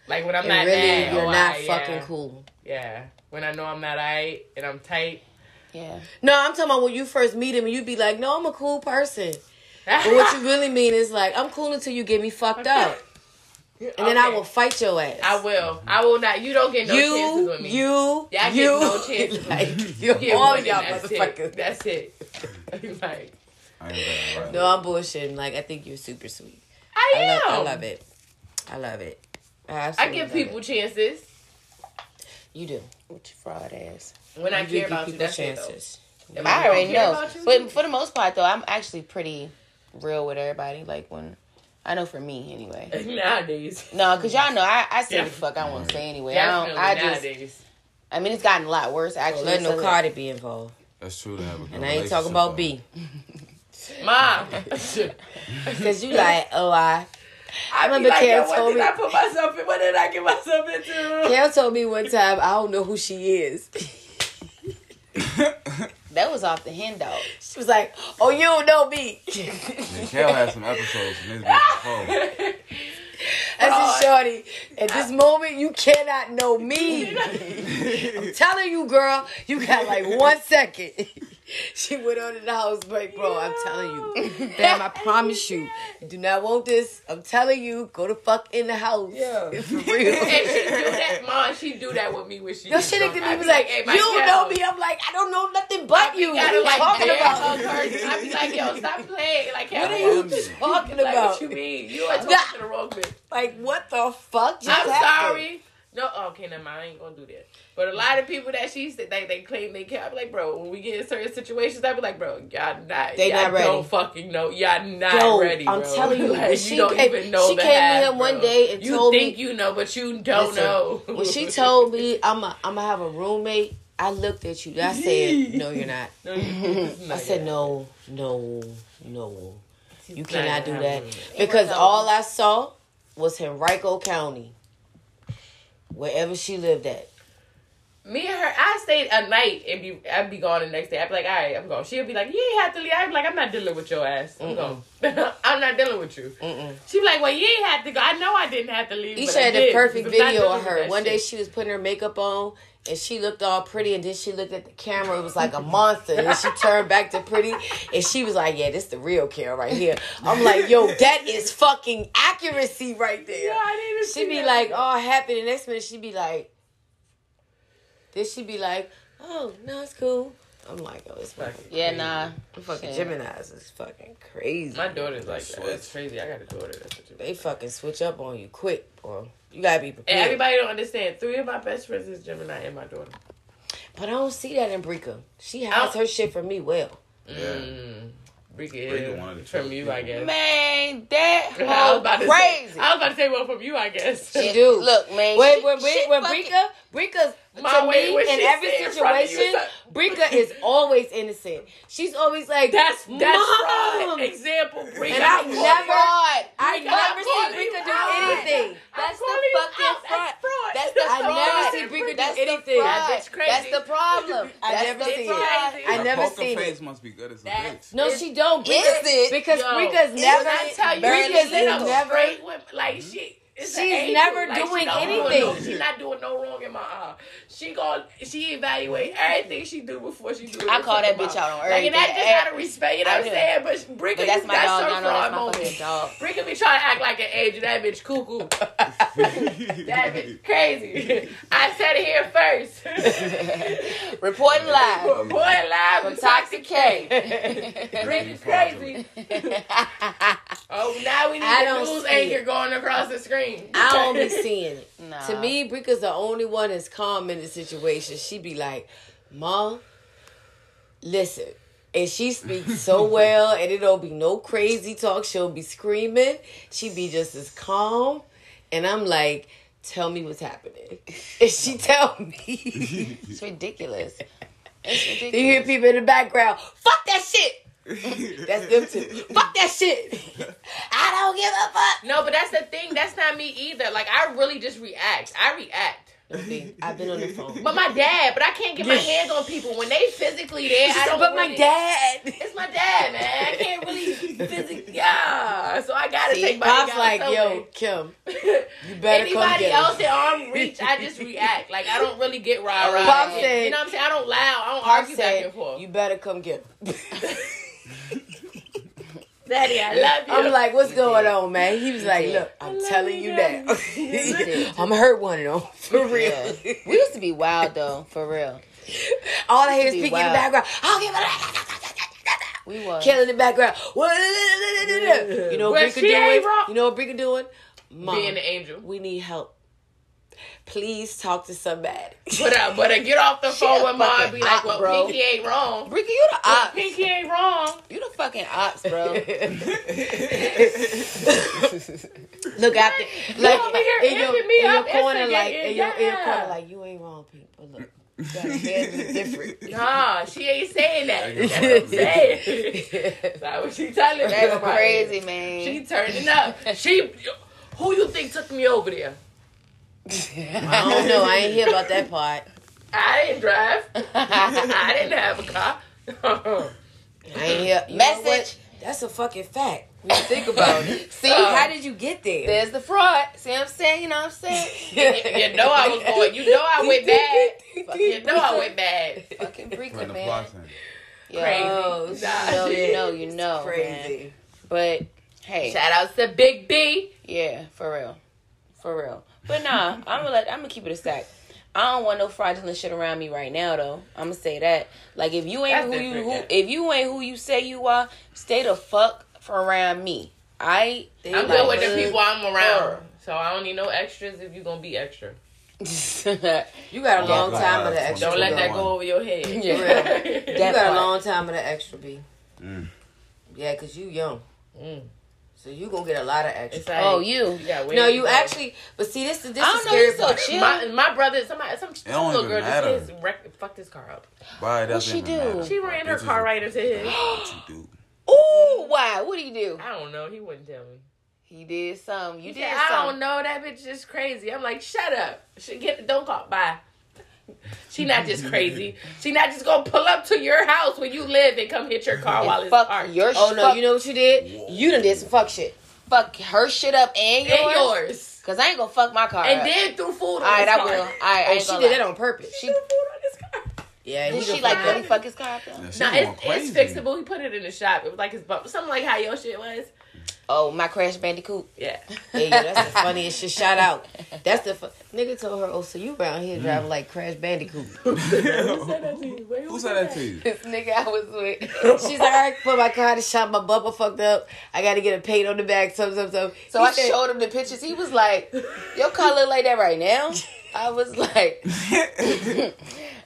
like when I'm And not really, mad. you're oh, not I- fucking yeah, cool. Yeah, when I know I'm not alright and I'm tight. Yeah. No, I'm talking about when you first meet him and you be like, no, I'm a cool person. *laughs* But what you really mean is like, I'm cool until you get me fucked *laughs* up. And then I will fight your ass. I will. I will not. You don't get no chances with me. you, Yeah, I get you. no chances. *laughs* like, you Get all y'all motherfuckers. That's it. *laughs* like I ain't bad, right? No, I'm bullshitting. Like, I think you're super sweet. I I am. love, I love it. I love it. I absolutely give people it. chances You do. What you fraud ass. when I You do care about you. people That's chances. If I already know, you, but for the most part though, I'm actually pretty real with everybody. Like when I know for me anyway. *laughs* nowadays, No, cause y'all know I, I say Yeah. the fuck I want to say anyway. I don't. I just. nowadays. I mean, it's gotten a lot worse actually. Let no so- Cardi be involved. That's true to have a good And I ain't talking about relationship, B. *laughs* Mom, Because *laughs* you like, oh, I. I remember be like, Karen yo, what told did me- I put myself in? What did I get myself into? Kel told me one time, I don't know who she is. That was off the hen dog. She was like, oh, you don't know me. though. *laughs* And Kel had some episodes from this bitch before. I said, Shorty, at this moment, you cannot know me. *laughs* I'm telling you, girl, you got like one second. *laughs* she went on in the house break, bro. I'm telling you. Damn, I promise you. You do not want this. I'm telling you, go the fuck in the house. Yeah. *laughs* For real. And she do that, mom. She do that with me when she. No, gets she looked drunk. at me be was like, hey, you don't know me. I'm like, I don't know nothing but you. You What are gotta you like talking about? hug her. I be like, yo, stop *laughs* playing. Like, What are you like, talking Like, about? what you mean? You are talking Nah. to the wrong bitch. Like, what the fuck just I'm happened? sorry. No, okay, never mind. I ain't gonna do that. But a lot of people that she said they, they claim they care. I be like, bro, when we get in certain situations, I be like, bro, y'all not, They y'all not ready. don't fucking know, y'all not Yo, ready. I'm telling you, *laughs* like, when you she don't came- even know. she the came to half, him one day and you told me- think you know, but you don't Listen, know. When she *laughs* told me I'm a, I'm gonna have a roommate, I looked at you. I said, *laughs* "No, you're not." No, you- I said, "No, no, no. You cannot do that because all I saw was Henrico County, wherever she lived at. Me and her, I stayed a night and be I'd be gone the next day. I'd be like, all right, I'm going. She'd be like, you ain't have to leave. I'd be like, I'm not dealing with your ass. I'm going. *laughs* I'm not dealing with you. Mm-mm. She'd be like, well, you ain't have to go. I know I didn't have to leave. But I had the did, perfect because I'm not video dealing of with her. that One day shit. she was putting her makeup on and she looked all pretty and then she looked at the camera. It was like a monster. And then she turned back to pretty and she was like, Yeah, this the real Carol right here. I'm like, yo, that is fucking accuracy right there. Yeah, I didn't She'd see be that like, video. all happy. The next minute she'd be like, then she'd be like, oh, no, it's cool. I'm like, oh, it's fucking Yeah, crazy. nah. Fucking Shit. Gemini's is fucking crazy. My daughter's like That's that. what- That's crazy. I got a daughter. That's what you They fucking switch up on you quick, bro. You gotta be prepared. And everybody don't understand. Three of my best friends is Gemini and my daughter. But I don't see that in Brika. She I hides her shit from me well. Yeah. Mm. Brika Brika is one of the from two you, people. I guess. Man, that *laughs* I was about to crazy. Say, I was about to say well from you, I guess. She do. *laughs* Look, man. When she- when she when, when Brika Brika's Mom, to wait, me in every sit in front of you, situation, it's Brika is *laughs* always innocent. She's always like That's that's Mom. fraud. Example. Brika. And I never- you- fraud. I Brika, never see calling Brika do out. anything. That's the fucking out. fraud. That's fraud. That's the I never see Brika do anything. fraud. That bitch crazy. That's the problem. *laughs* I That's never the seen it. fraud. I Her never poker seen face must be good as a bitch. No, she don't. Is it? because Yo, Brika's never. I tell you, barely Brika's never. straight with, like hmm? she. It's She's never Like, doing don't anything. No, she's not doing no wrong in my eye. She gon' she evaluate everything she do before she do. it. I call that bitch Like, out on and everything. that just out of respect. You know I what I'm saying? But Brika, But that's my that's dog. her Y'all know that's my moment. fucking dog. Brika be trying to act like an angel. That bitch cuckoo. *laughs* that bitch crazy. I said it here first. *laughs* Reporting live Reporting live from Toxic Kay. *laughs* Brika's crazy. Oh, now we need I the news anchor going across the screen. I don't be *laughs* seeing it. Nah. To me, Brika's the only one that's calm in the situation. She be like, Mom, listen. And she speaks so *laughs* well, and it don't be no crazy talk. She'll be screaming. She be just as calm. And I'm like, tell me what's happening. *laughs* And she tell me. It's ridiculous. It's you hear people in the background, fuck that shit. *laughs* That's them too. Fuck that shit. *laughs* I don't give a fuck. No, but that's the thing. That's not me either. Like I really just react. I react. See, I've been on the phone. But my dad. But I can't get my hands on people when they physically there. I don't. but my really- dad. It's my dad, man. I can't really physically. Yeah. So I gotta See, take my Pop's nigga out like, yo, way. Kim, *laughs* you better come Anybody get else him. at arm reach, I just react. Like I don't really get rah rah. Pop said- you know what I'm saying? I don't loud. I don't Pop argue back and forth. you better come get him. Daddy, I love you. I'm like, what's going on, man? He was like, look, I'm telling you, you Daddy. now. did. I'm gonna hurt one of them for real. We used to be wild though, for real. All I hear is Be speaking in the background. I'll give it. We was. Killing in the background. You know what But Brika she doing? You know what Brika doing? Mom, being an angel. we need help. Please talk to somebody. But uh, but uh, get off the *laughs* phone a with mom and fucking be like, op, well, bro. Pinky ain't wrong. Ricky, you the ops. Pinky ain't wrong. You the fucking ops, bro. *laughs* Look out there, like over here in your, me in your up, corner, like in your, in your corner, like you ain't wrong, Pink. But look, you got different. *laughs* Nah, she ain't saying that. That's what I'm saying. That's what she telling me. That's crazy, man. She turning up. She, who you think took me over there? I don't know. I ain't hear about that part. I didn't drive. I didn't have a car. I ain't hear. You? Message. That's a fucking fact. When you think about it. See, Uh, how did you get there? There's the fraud. See what I'm saying? You know what I'm saying? *laughs* you know I was going. You know I *laughs* went bad. You know I went bad. Fucking From freaking the man. Flossin. Yo, Crazy. Nah, You know, you shit. know, you know, man. Crazy. But hey, Shout outs to Big B. yeah, for real, for real. But nah, I'm gonna let I'm gonna keep it a stack. I don't want no fraudulent shit around me right now, though. I'm gonna say that. Like, if you ain't That's who you who, yeah. if you ain't who you say you are, stay the fuck from around me. I I'm like good with the hood people I'm around. her. So I don't need no extras if you gonna be extra. *laughs* You got a long but- time of the extra. Don't let that go over your head. Yeah. *laughs* You got a long time of the extra be. Mm. Yeah, cause you young, Mm. So you gonna get a lot of extra. Like, oh, you. gotta no, you go. actually. But see, this is this I is don't know, scary so part. chill. My, my brother, somebody, some, some don't little girl matter. just his wreck, fucked his car up. Why What she do? She ran her car right into his. *gasps* What you do? Ooh, why? What do you do? I don't know. He wouldn't tell me. He did something. You He did said, I don't know. That bitch is crazy. I'm like, shut up. She get don't call. Bye. *laughs* She not just crazy. She not just gonna pull up to your house where you live and come hit your car while And it's fuck parked. your Oh no, fuck, you know what you did? You done did some fuck shit. fuck her shit up and yours. and yours. Cause I ain't gonna fuck my car And up. then threw food on All right, his I car. will. All right, oh, I Oh, ain't she did lie. that on purpose. She threw food on his car. Yeah, Did he she like fucked really fuck his car up though? Yeah, she No, it's, crazy. it's fixable. He put it in the shop. It was like his bump. Something like how your shit was. Oh, my Crash Bandicoot. Yeah. Hey, yo, that's the *laughs* funniest shit. Shout out. That's the fu- nigga told her. Oh, so you around here mm. driving like Crash Bandicoot? *laughs* Who said that to you? Wait, Who said that to you? This nigga I was with. *laughs* She's like, I put my car to the shop. My bumper fucked up. I got to get a paint on the back. Some, some, some. So He I said- showed him the pictures. He was like, "Your car look like that right now." I was like,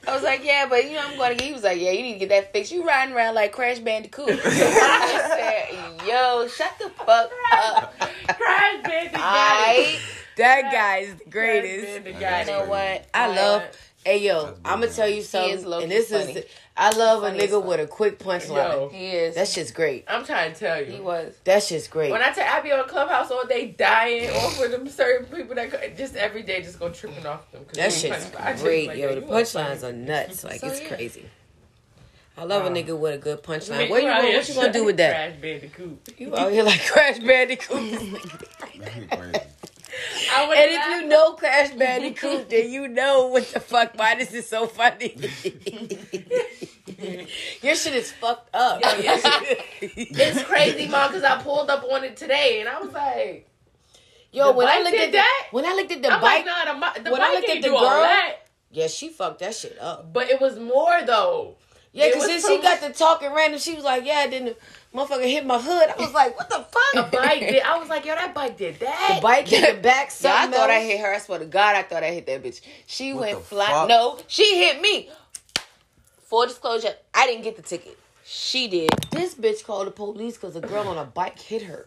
I was like, "Yeah, but you know I'm going to." get. He was like, "Yeah, you need to get that fixed. You riding around like Crash Bandicoot." *laughs* I said, "Yo, shut the fuck up." Crash Bandicoot. I, That guy is the greatest. Crash Bandicoot. You know what? I love. Hey yo, I'm gonna tell you is something, low-key and this funny. is. I love a nigga fuck. with a quick punchline. He is. That shit's great. I'm trying to tell you. he was. That shit's great. When I tell I be on Clubhouse all day dying over them certain people that just every day just go tripping off them. 'cause That shit's punch- I just great, like, yo. The punchlines are nuts. *laughs* Like So, it's yeah. crazy. I love a nigga with a good punchline. What you out gonna, what you gonna do with that? Crash Bandicoot. You out here like Crash Bandicoot. *laughs* Crazy. I would And if you know Crash Bandicoot, then *laughs* you know what the fuck. Why this is so funny? *laughs* Your shit is fucked up. Yo, your *laughs* it's crazy, mom, because I pulled up on it today and I was like, Yo, The when I looked did at the, that? when I looked at the I'm bike, like, nah, the, the when I looked at the girl- that. yeah, she fucked that shit up. But it was more though. Yeah, because was then she from- got to talking random. She was like, "Yeah," then the motherfucker hit my hood. I was like, "What the A fuck?" bike did. I was like, yo, that bike did that. The bike hit the back. Yeah, I Something thought I hit her. I swear to God, I thought I hit that bitch. She What went flat. fuck? No, she hit me. Full disclosure, I didn't get the ticket. She did. This bitch called the police because a girl on a bike hit her.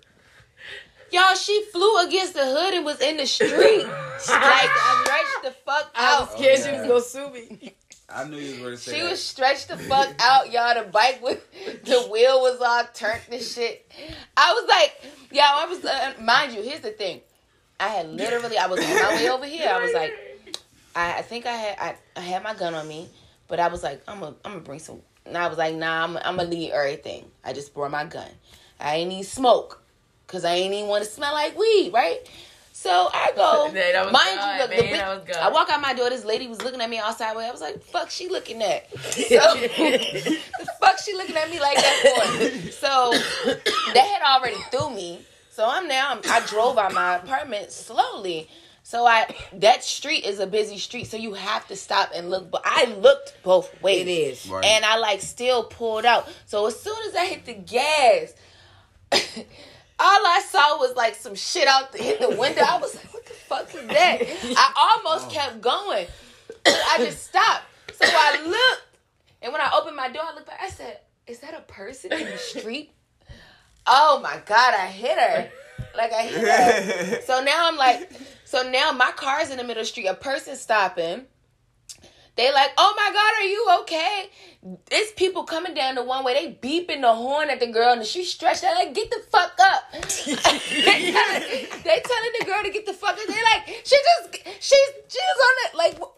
Y'all, she flew against the hood and was in the street. *laughs* like, I stretched the fuck I out. was scared she was gonna sue me. I knew you was going to say She that. was stretched the fuck out, y'all. The bike with the wheel was all turned and shit. I was like, y'all, I was, uh, mind you, here's the thing. I had literally, I was on my way over here. I was like, I, I think I had, I, I had my gun on me, but I was like, I'm gonna, I'm gonna bring some. And I was like, nah, I'm, I'm gonna leave everything. I just brought my gun. I ain't need smoke, cause I ain't even want to smell like weed, right? So I go, that mind God, you, look, man, the big, that was God. I walk out my door. This lady was looking at me all sideways. I was like, "Fuck, she looking at." *laughs* So, the fuck, she looking at me like that for? So that had already threw me. So I'm now. I'm, I drove out my apartment slowly. So I that street is a busy street. So you have to stop and look. But I looked both ways. It is. Right. And I like still pulled out. So as soon as I hit the gas, *laughs* all I saw was like some shit out the, in the window. I was like, what the fuck is that? I almost oh. kept going. I just stopped. So I looked, and when I opened my door, I looked back. I said, is that a person in the street? Oh my God, I hit her. Like I hit her. *laughs* So now I'm like, so now my car's in the middle of the street, a person stopping. They like, oh my God, are you okay? It's people coming down the one way. They beeping the horn at the girl and she stretched out like, get the fuck up. *laughs* they, telling, the girl to get the fuck up. They like, she just, she's, she's on it. Like, what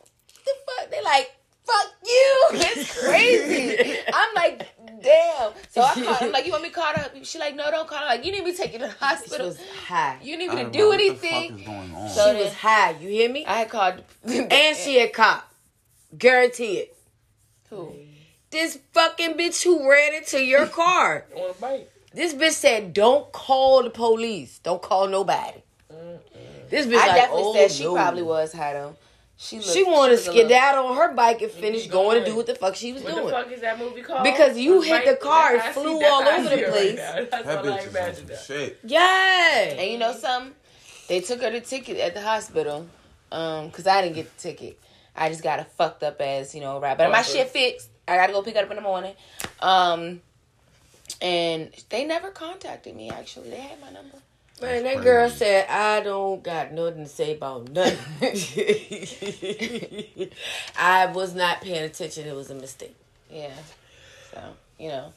the fuck? They like, fuck you. *laughs* It's crazy. I'm like, damn. So I called. I'm *laughs* like, you want me to call her? She like, no, don't call her. Like, you need me to take you to the hospital. She was high. You need me to don't do know what the anything. fuck is going on? So She was high. You hear me? I had called. *laughs* And she a cop. Guarantee it. Who? This fucking bitch who ran into your *laughs* car. On a bike. This bitch said, "Don't call the police. Don't call nobody." This bitch I like, definitely oh, said she no." probably was high though. She looked, She wanted to was a skedaddle on her bike and finish Mhm. going to do what the fuck she was What doing. What the fuck is that movie called? Because you On hit bike? the car, it I see flew that. all over the it right place. now. That's That all I bitch is on imagine some that. shit. Yeah. And you know something? They took her the ticket at the hospital. Um, cause I didn't get the ticket. I just got a fucked up ass, you know, right. But my shit fixed. I gotta go pick it up in the morning. Um, and they never contacted me. Actually, they had my number. Man, that girl said, I don't got nothing to say about nothing. *laughs* I was not paying attention. It was a mistake. Yeah. So you know.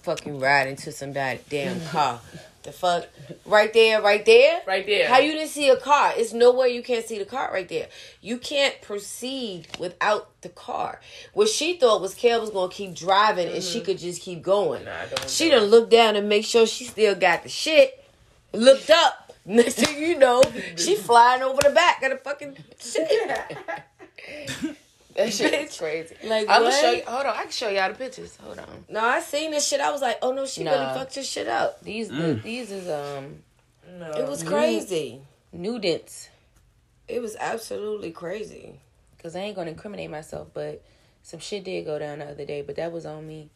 Fucking ride into somebody damn *laughs* car. the fuck? Right there, right there? Right there. How you didn't see a car? It's no way you can't see the car right there. You can't proceed without the car. What she thought was Kel was gonna keep driving and she mm-hmm. could just keep going. Nah, She done looked down and make sure she still got the shit. Looked up. *laughs* Next thing you know, she flying over the back of the fucking shit. *laughs* That shit is crazy. Like I'm what? gonna show you. Hold on, I can show y'all the pictures. Hold on. No, I seen this shit. I was like, oh no, she Nah. really fucked your shit up. These Mm. these is um No. It was crazy. nudents. It was absolutely crazy. Cause I ain't gonna incriminate myself, but some shit did go down the other day. But that was on me.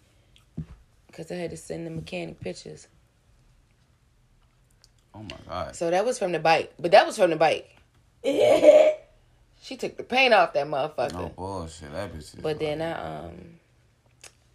Cause I had to send the mechanic pictures. Oh my god. So that was from the bike. But that was from the bike. *laughs* She took the paint off that motherfucker. No bullshit. That bitch is. But then I um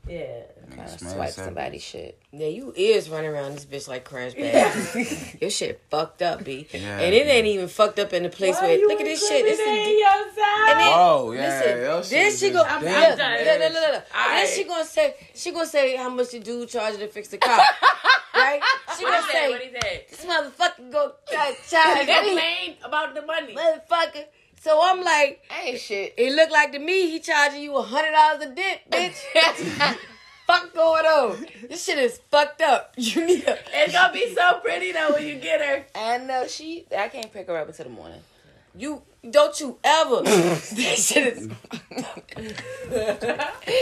Yeah. Nigga kind of smash swiped that somebody's bitch. shit. Yeah, you is running around this bitch like crash *laughs* bag. your shit fucked up, B. Yeah, and it B. ain't even fucked up in the place Why where you look at this shit. This is incriminating yourself? And then- Whoa, yeah. Listen, your then she go. just Look, I'm look, done. look, look, look, look. And then Alright. she gonna say, she gonna say how much the dude charged to fix the car, *laughs* right? She What gonna he? What say this motherfucker go try to charge He me, complained about the money. motherfucker. So I'm like, Ain't shit. it looked like to me he charging you a hundred dollars a dip, bitch. *laughs* Fuck going on? This shit is fucked up. *laughs* You need a. It's gonna be so pretty though when you get her. And uh, she I can't pick her up until the morning. You don't you ever. *laughs* that shit is.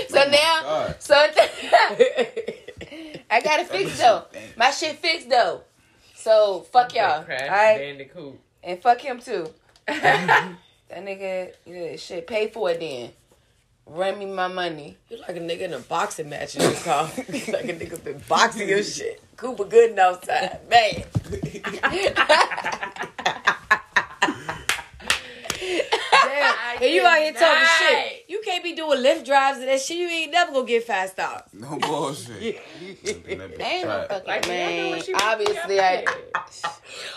So now God. so I got it fixed though. My shit fixed though. So fuck y'all. Crash Alright? Bandicoot. And fuck him too. *laughs* that nigga yeah, shit, pay for it then. Run me my money. You're like a nigga in a boxing match in your car. *laughs* like a nigga been boxing your shit. Cooper Gooden outside. Man. *laughs* Damn. And you out here talking cannot. shit. You can't be doing Lyft drives and that shit. You ain't never gonna get fast stars. No bullshit. That bitch Ain't no fucking Like, man. what she was Obviously, I.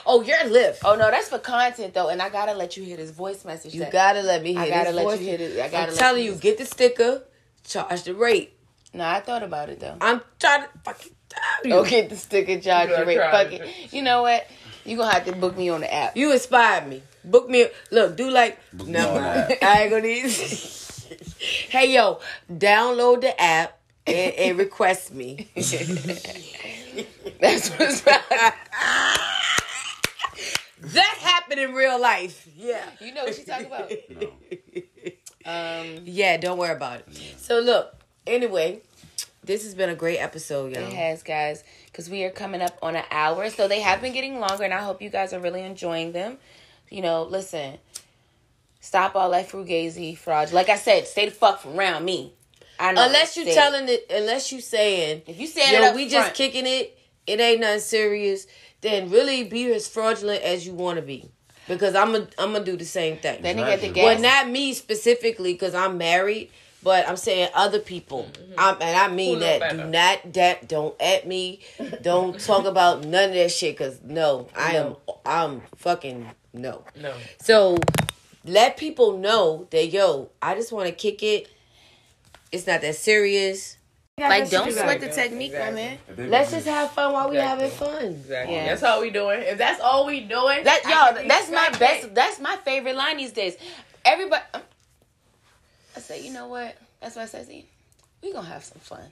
Oh, you're Lyft. Oh no, that's for content though, and I gotta let you hear this voice message. You that- gotta let me hear I gotta this let voice. you hear this. I gotta I'm telling you- you, get the sticker, charge the rate. No, I thought about it though. I'm trying to fucking tell you. Go get the sticker, charge You your rate. gotta Fuck it. You know what? You gonna have to book me on the app. You inspired me. Book me. Look, do like. Book me no, on that. *laughs* I ain't gonna need. hey yo, download the app and, and request me. *laughs* That's what's about. that happened in real life. Yeah. You know what she talking about? *laughs* Um, Yeah, don't worry about it. So look. Anyway, this has been a great episode, it y'all. has, guys, because we are coming up on an hour, so they have been getting longer, and I hope you guys are really enjoying them. You know, listen, stop all that frugazi fraud. Like I said, stay the fuck from around me. I know. Unless you Stay. telling it, unless you saying, if you saying it yo, up we front, just kicking it. it ain't nothing serious, then really be as fraudulent as you want to be. Because I'm gonna I'm gonna do the same thing. Then he get the gas. Well, not me specifically, because I'm married, but I'm saying other people. Mm-hmm. I'm, and I mean Who know that. Do not that. Don't at me. Don't *laughs* talk about none of that shit. Because no, I am. I'm fucking no. No. So let people know that yo, I just want to kick it. It's not that serious. like, don't you sweat gotta the technique, my Exactly. man. Let's just have fun while we Exactly. having fun. Exactly. Yeah. That's all we doing. If that's all we doing, That I y'all, that's my best. That's my favorite line these days. Everybody, I say, you know what? That's what I said. See, we gonna have some fun.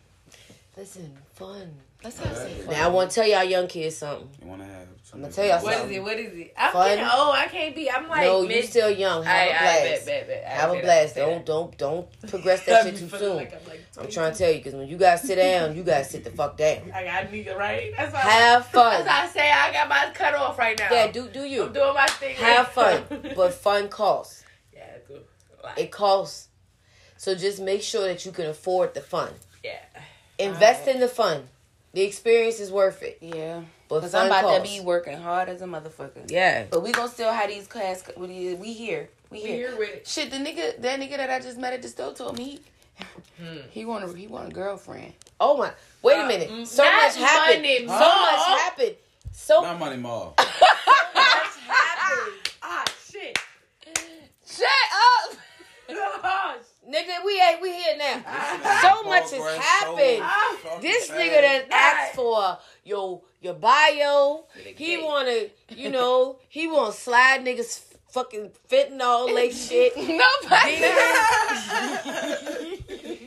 Listen, fun. Let's have some fun. Now I want to tell y'all young kids something. You want to have I'm gonna tell y'all What something. is it? What is it? I'm Fun. getting old. I can't be. I'm like no, mid. you still young. Have I, a I blast. bet, bet, bet. I Have a blast. say Don't don't don't *laughs* progress that shit too soon. like I'm, like I'm trying to tell you because when you gotta sit down, you gotta sit the fuck down. I got nigga right. That's why. Have fun. That's I say I got my cut off right now. Yeah, do do you? I'm doing my thing. have fun, *laughs* but fun costs. yeah, do. It costs. So just make sure that you can afford the fun. yeah. Invest in the fun. The experience is worth it. Yeah, But because I'm about costs. to be working hard as a motherfucker. Yeah. But we gonna still have these class. We we here. We We here. here with it. Shit, the nigga, that nigga that I just met at the store told me Hmm. he, he want a he want a girlfriend. Oh my. Wait a Uh, minute. mm, So much happened. money, So much happened. So Not money mall. *laughs* much happened. Ah, shit. Shut up. Oh, *laughs* Nigga, we ain't we here now. So much has happened. So This fast. nigga that asked for your your bio, he Gay. wanna, you know, he wanna slide niggas fucking fentanyl lace shit. *laughs* Nobody.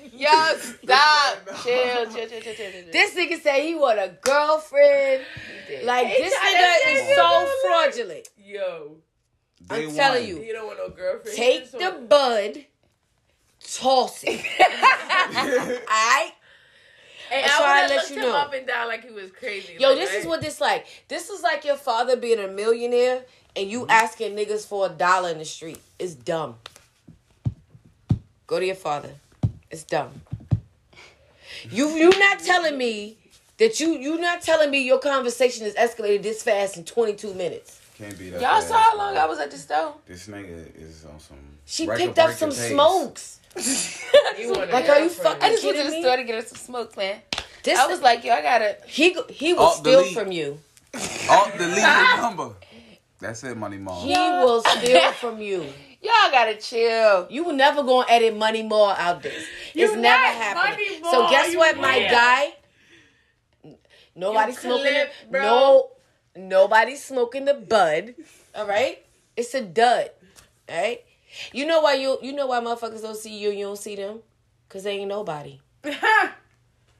*laughs* Yo, stop. *laughs* chill, chill, chill, chill, chill, chill. This nigga said he want a girlfriend. Like this nigga is so fraudulent. Yo, Day I'm telling you. you don't want no girlfriend. Take the just bud, toss it. *laughs* Alright? Hey, That's I why I let you looked him know. up and down like he was crazy. Yo, like, this is what this like. This is like your father being a millionaire and you mm-hmm. asking niggas for a dollar in the street. It's dumb. Go to your father. It's dumb. You you not telling me that you you not telling me your conversation is escalated this fast in 22 minutes. Can't be that. Y'all fast, saw how long I was at the store? This nigga is on some. She picked up some pace. smokes. *laughs* You want a Like, are you girlfriend. fucking- I just went to the me? store to get her some smoke, man. This I was like, yo, I gotta. he go- he will Oh, steal delete. from you. Oh, delete the *laughs* number. That's it, money mall. He will steal from you. Y'all gotta chill. You will never gonna edit money more out this. You it's never happening. Money So guess you what, my guy? Nobody You smoking clip, the, bro. no nobody smoking the bud. All right? It's a dud. All right? You know why you you know why motherfuckers don't see you and you don't see them? Cause they ain't nobody. *laughs*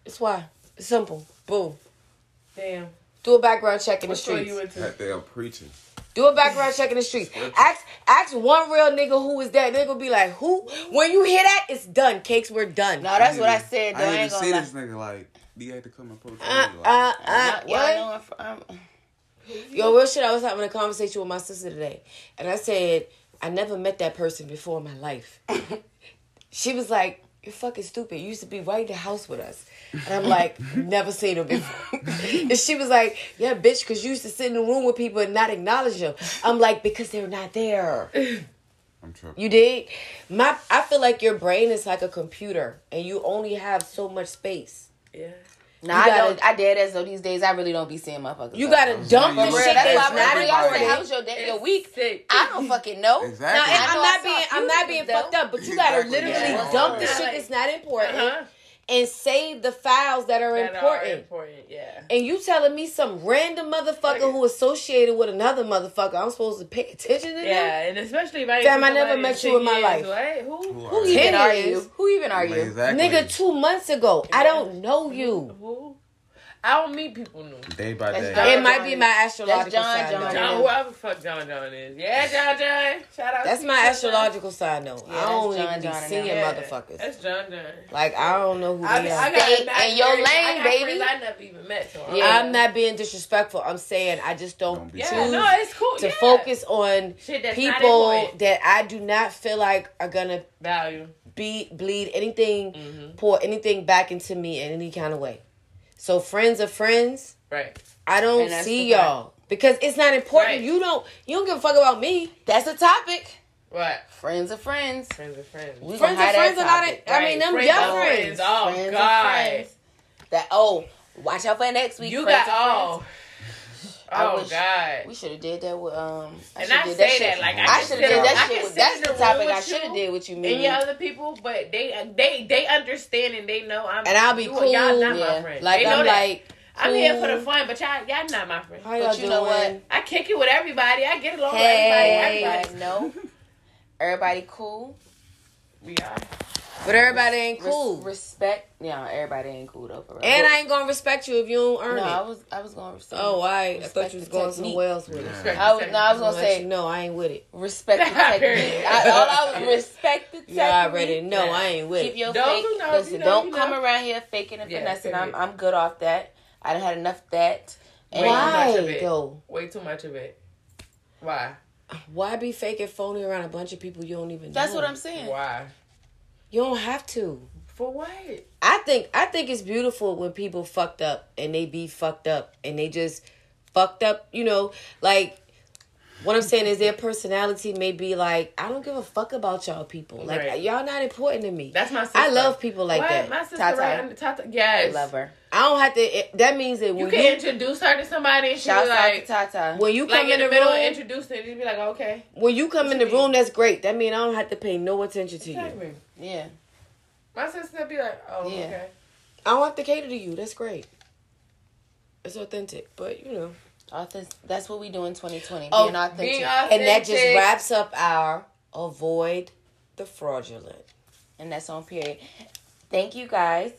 It's why. It's simple. Boom. Damn. Do a background check in the What store streets. you into? That they are preaching. Do a background check in the streets. Ask ask one real nigga who is that. Nigga be like, who? When you hear that, it's done. Cakes, we're done. No, that's what I said. Though. I, I ain't ain't gonna see lie. this nigga like. He had to come and approach Uh, me. uh, uh, Not- y'all what? know I'm fr- I'm- Yo, real shit. I was having a conversation with my sister today, and I said I never met that person before in my life. *laughs* she was like, "You're fucking stupid. You used to be right in the house with us." And I'm like, *laughs* "Never seen him before." *laughs* and she was like, "Yeah, bitch, because you used to sit in the room with people and not acknowledge them." I'm like, "Because they're not there." I'm tripping. You did? My, I feel like your brain is like a computer, and you only have so much space. Yeah. Nah, You I gotta- don't. I dead as though these days I really don't be seeing motherfuckers. You up. gotta dump For the shit That's that's not when y'all say, "How was your day, your week?" sick. I don't *laughs* fucking know. Now, Exactly. and I I'm know not I being I'm not being though. fucked up, but you gotta literally Yeah. dump the shit that's not important Uh-huh. And save the files that are That are important. important. Yeah. And you telling me some random motherfucker who associated with another motherfucker, I'm supposed to pay attention to them? Yeah, and especially if I ain't Fam, I never met you in my life. years, Right? Who? Who Who even are you? Who even are you? Exactly. Nigga, two months ago. I don't know you. Who? I don't meet people new. Day by That's day. John It might be my astrological John sign. John. though. John, whoever the fuck John John is. Yeah, John John. Shout out. That's to my John astrological sign though. Yeah, I don't that's John even be John seeing Yeah, motherfuckers. That's John John. Like I don't know who I, they I are. got Stay imagine in your lane, I got baby. I never even met. So Yeah. I'm not being disrespectful. I'm saying I just don't, Don't be Yeah, choose no, it's cool. to yeah. focus on Shit people that I do not feel like are gonna value. be bleed anything, Mhm. pour anything back into me in any kind of way. So friends are friends, Right. I don't see y'all because it's not important. Right. You don't. You don't give a fuck about me. That's a topic. What? Friends are friends. Friends are friends. We Friends gonna are have friends. that A lot I mean, them Friends your friends. friends. Oh Friends are God. friends. That oh, watch out for next week. You friends got are oh. Friends. I Oh wish- God. We should have did that with um. I And shoulda I did say shit. that, like, I I should have did that I shit. with- That's the the topic I should have did with you, and Mimi. your other people, but they they they understand and they know I'm And I'll be you- cool. Y'all not Yeah. my friend. Like they know I'm that. like. I'm here for the fun, but y'all y'all not my friend. How y'all But you know what? I kick it with everybody. I get along Hey. with everybody. Everybody know. Everybody cool. We are. But everybody ain't Res- cool. respect. Yeah, everybody ain't cool though. For real. and I ain't gonna respect you if you don't earn no, it. No, I was I was going to respect. oh, I, I thought you was the going technique. somewhere else with it. Yeah. Respect I was, no, I was gonna say you know I ain't with it. respect the *laughs* technique. Period. I, all I was respect the *laughs* technique. You already know I ain't with Keep it. your Those fake. who know, listen, you know, don't you come around here faking and Yeah, finessing. I'm. I'm good off that. I done had enough of that. And Way too much Why of it. though? Way too much of it. Why? Why be faking phony around a bunch of people you don't even know? That's know? what I'm saying. Why? You don't have to. For what? I think I think it's beautiful when people fucked up and they be fucked up and they just fucked up, you know, like what I'm saying is their personality may be like, I don't give a fuck about y'all people. Like Right. y'all not important to me. That's my sister. I love people like what? that. My sister Tata. right under Tata. Yes. I love her. I don't have to it, that means that You can you, introduce her to somebody and she Shout be out like, to Tata. when you like come in in the the middle of room, introducing, you'd be like, okay. when you come in the mean? room, that's great. That means I don't have to pay no attention to you. Exactly. Yeah. My sister be like, oh, Yeah. okay. I don't have to cater to you. That's great. It's authentic, but you know. Authentic. That's what we do in 2020. Oh, being authentic. being And that just wraps up our avoid the fraudulent. and that's on period. Thank you guys.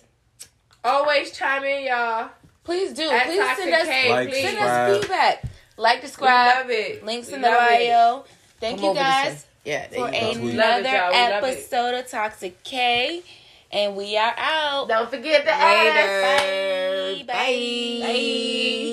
Always chime in, y'all. Please do. At Please send us, K, Like, please. send us feedback. Like, We subscribe. love it. Links We in the love it. bio. Thank Come you guys way. Yeah, for you go. Love it, another y'all. We love it. episode of Toxic Kay. And we are out. Don't forget the Later. ass. Bye. Bye. Bye.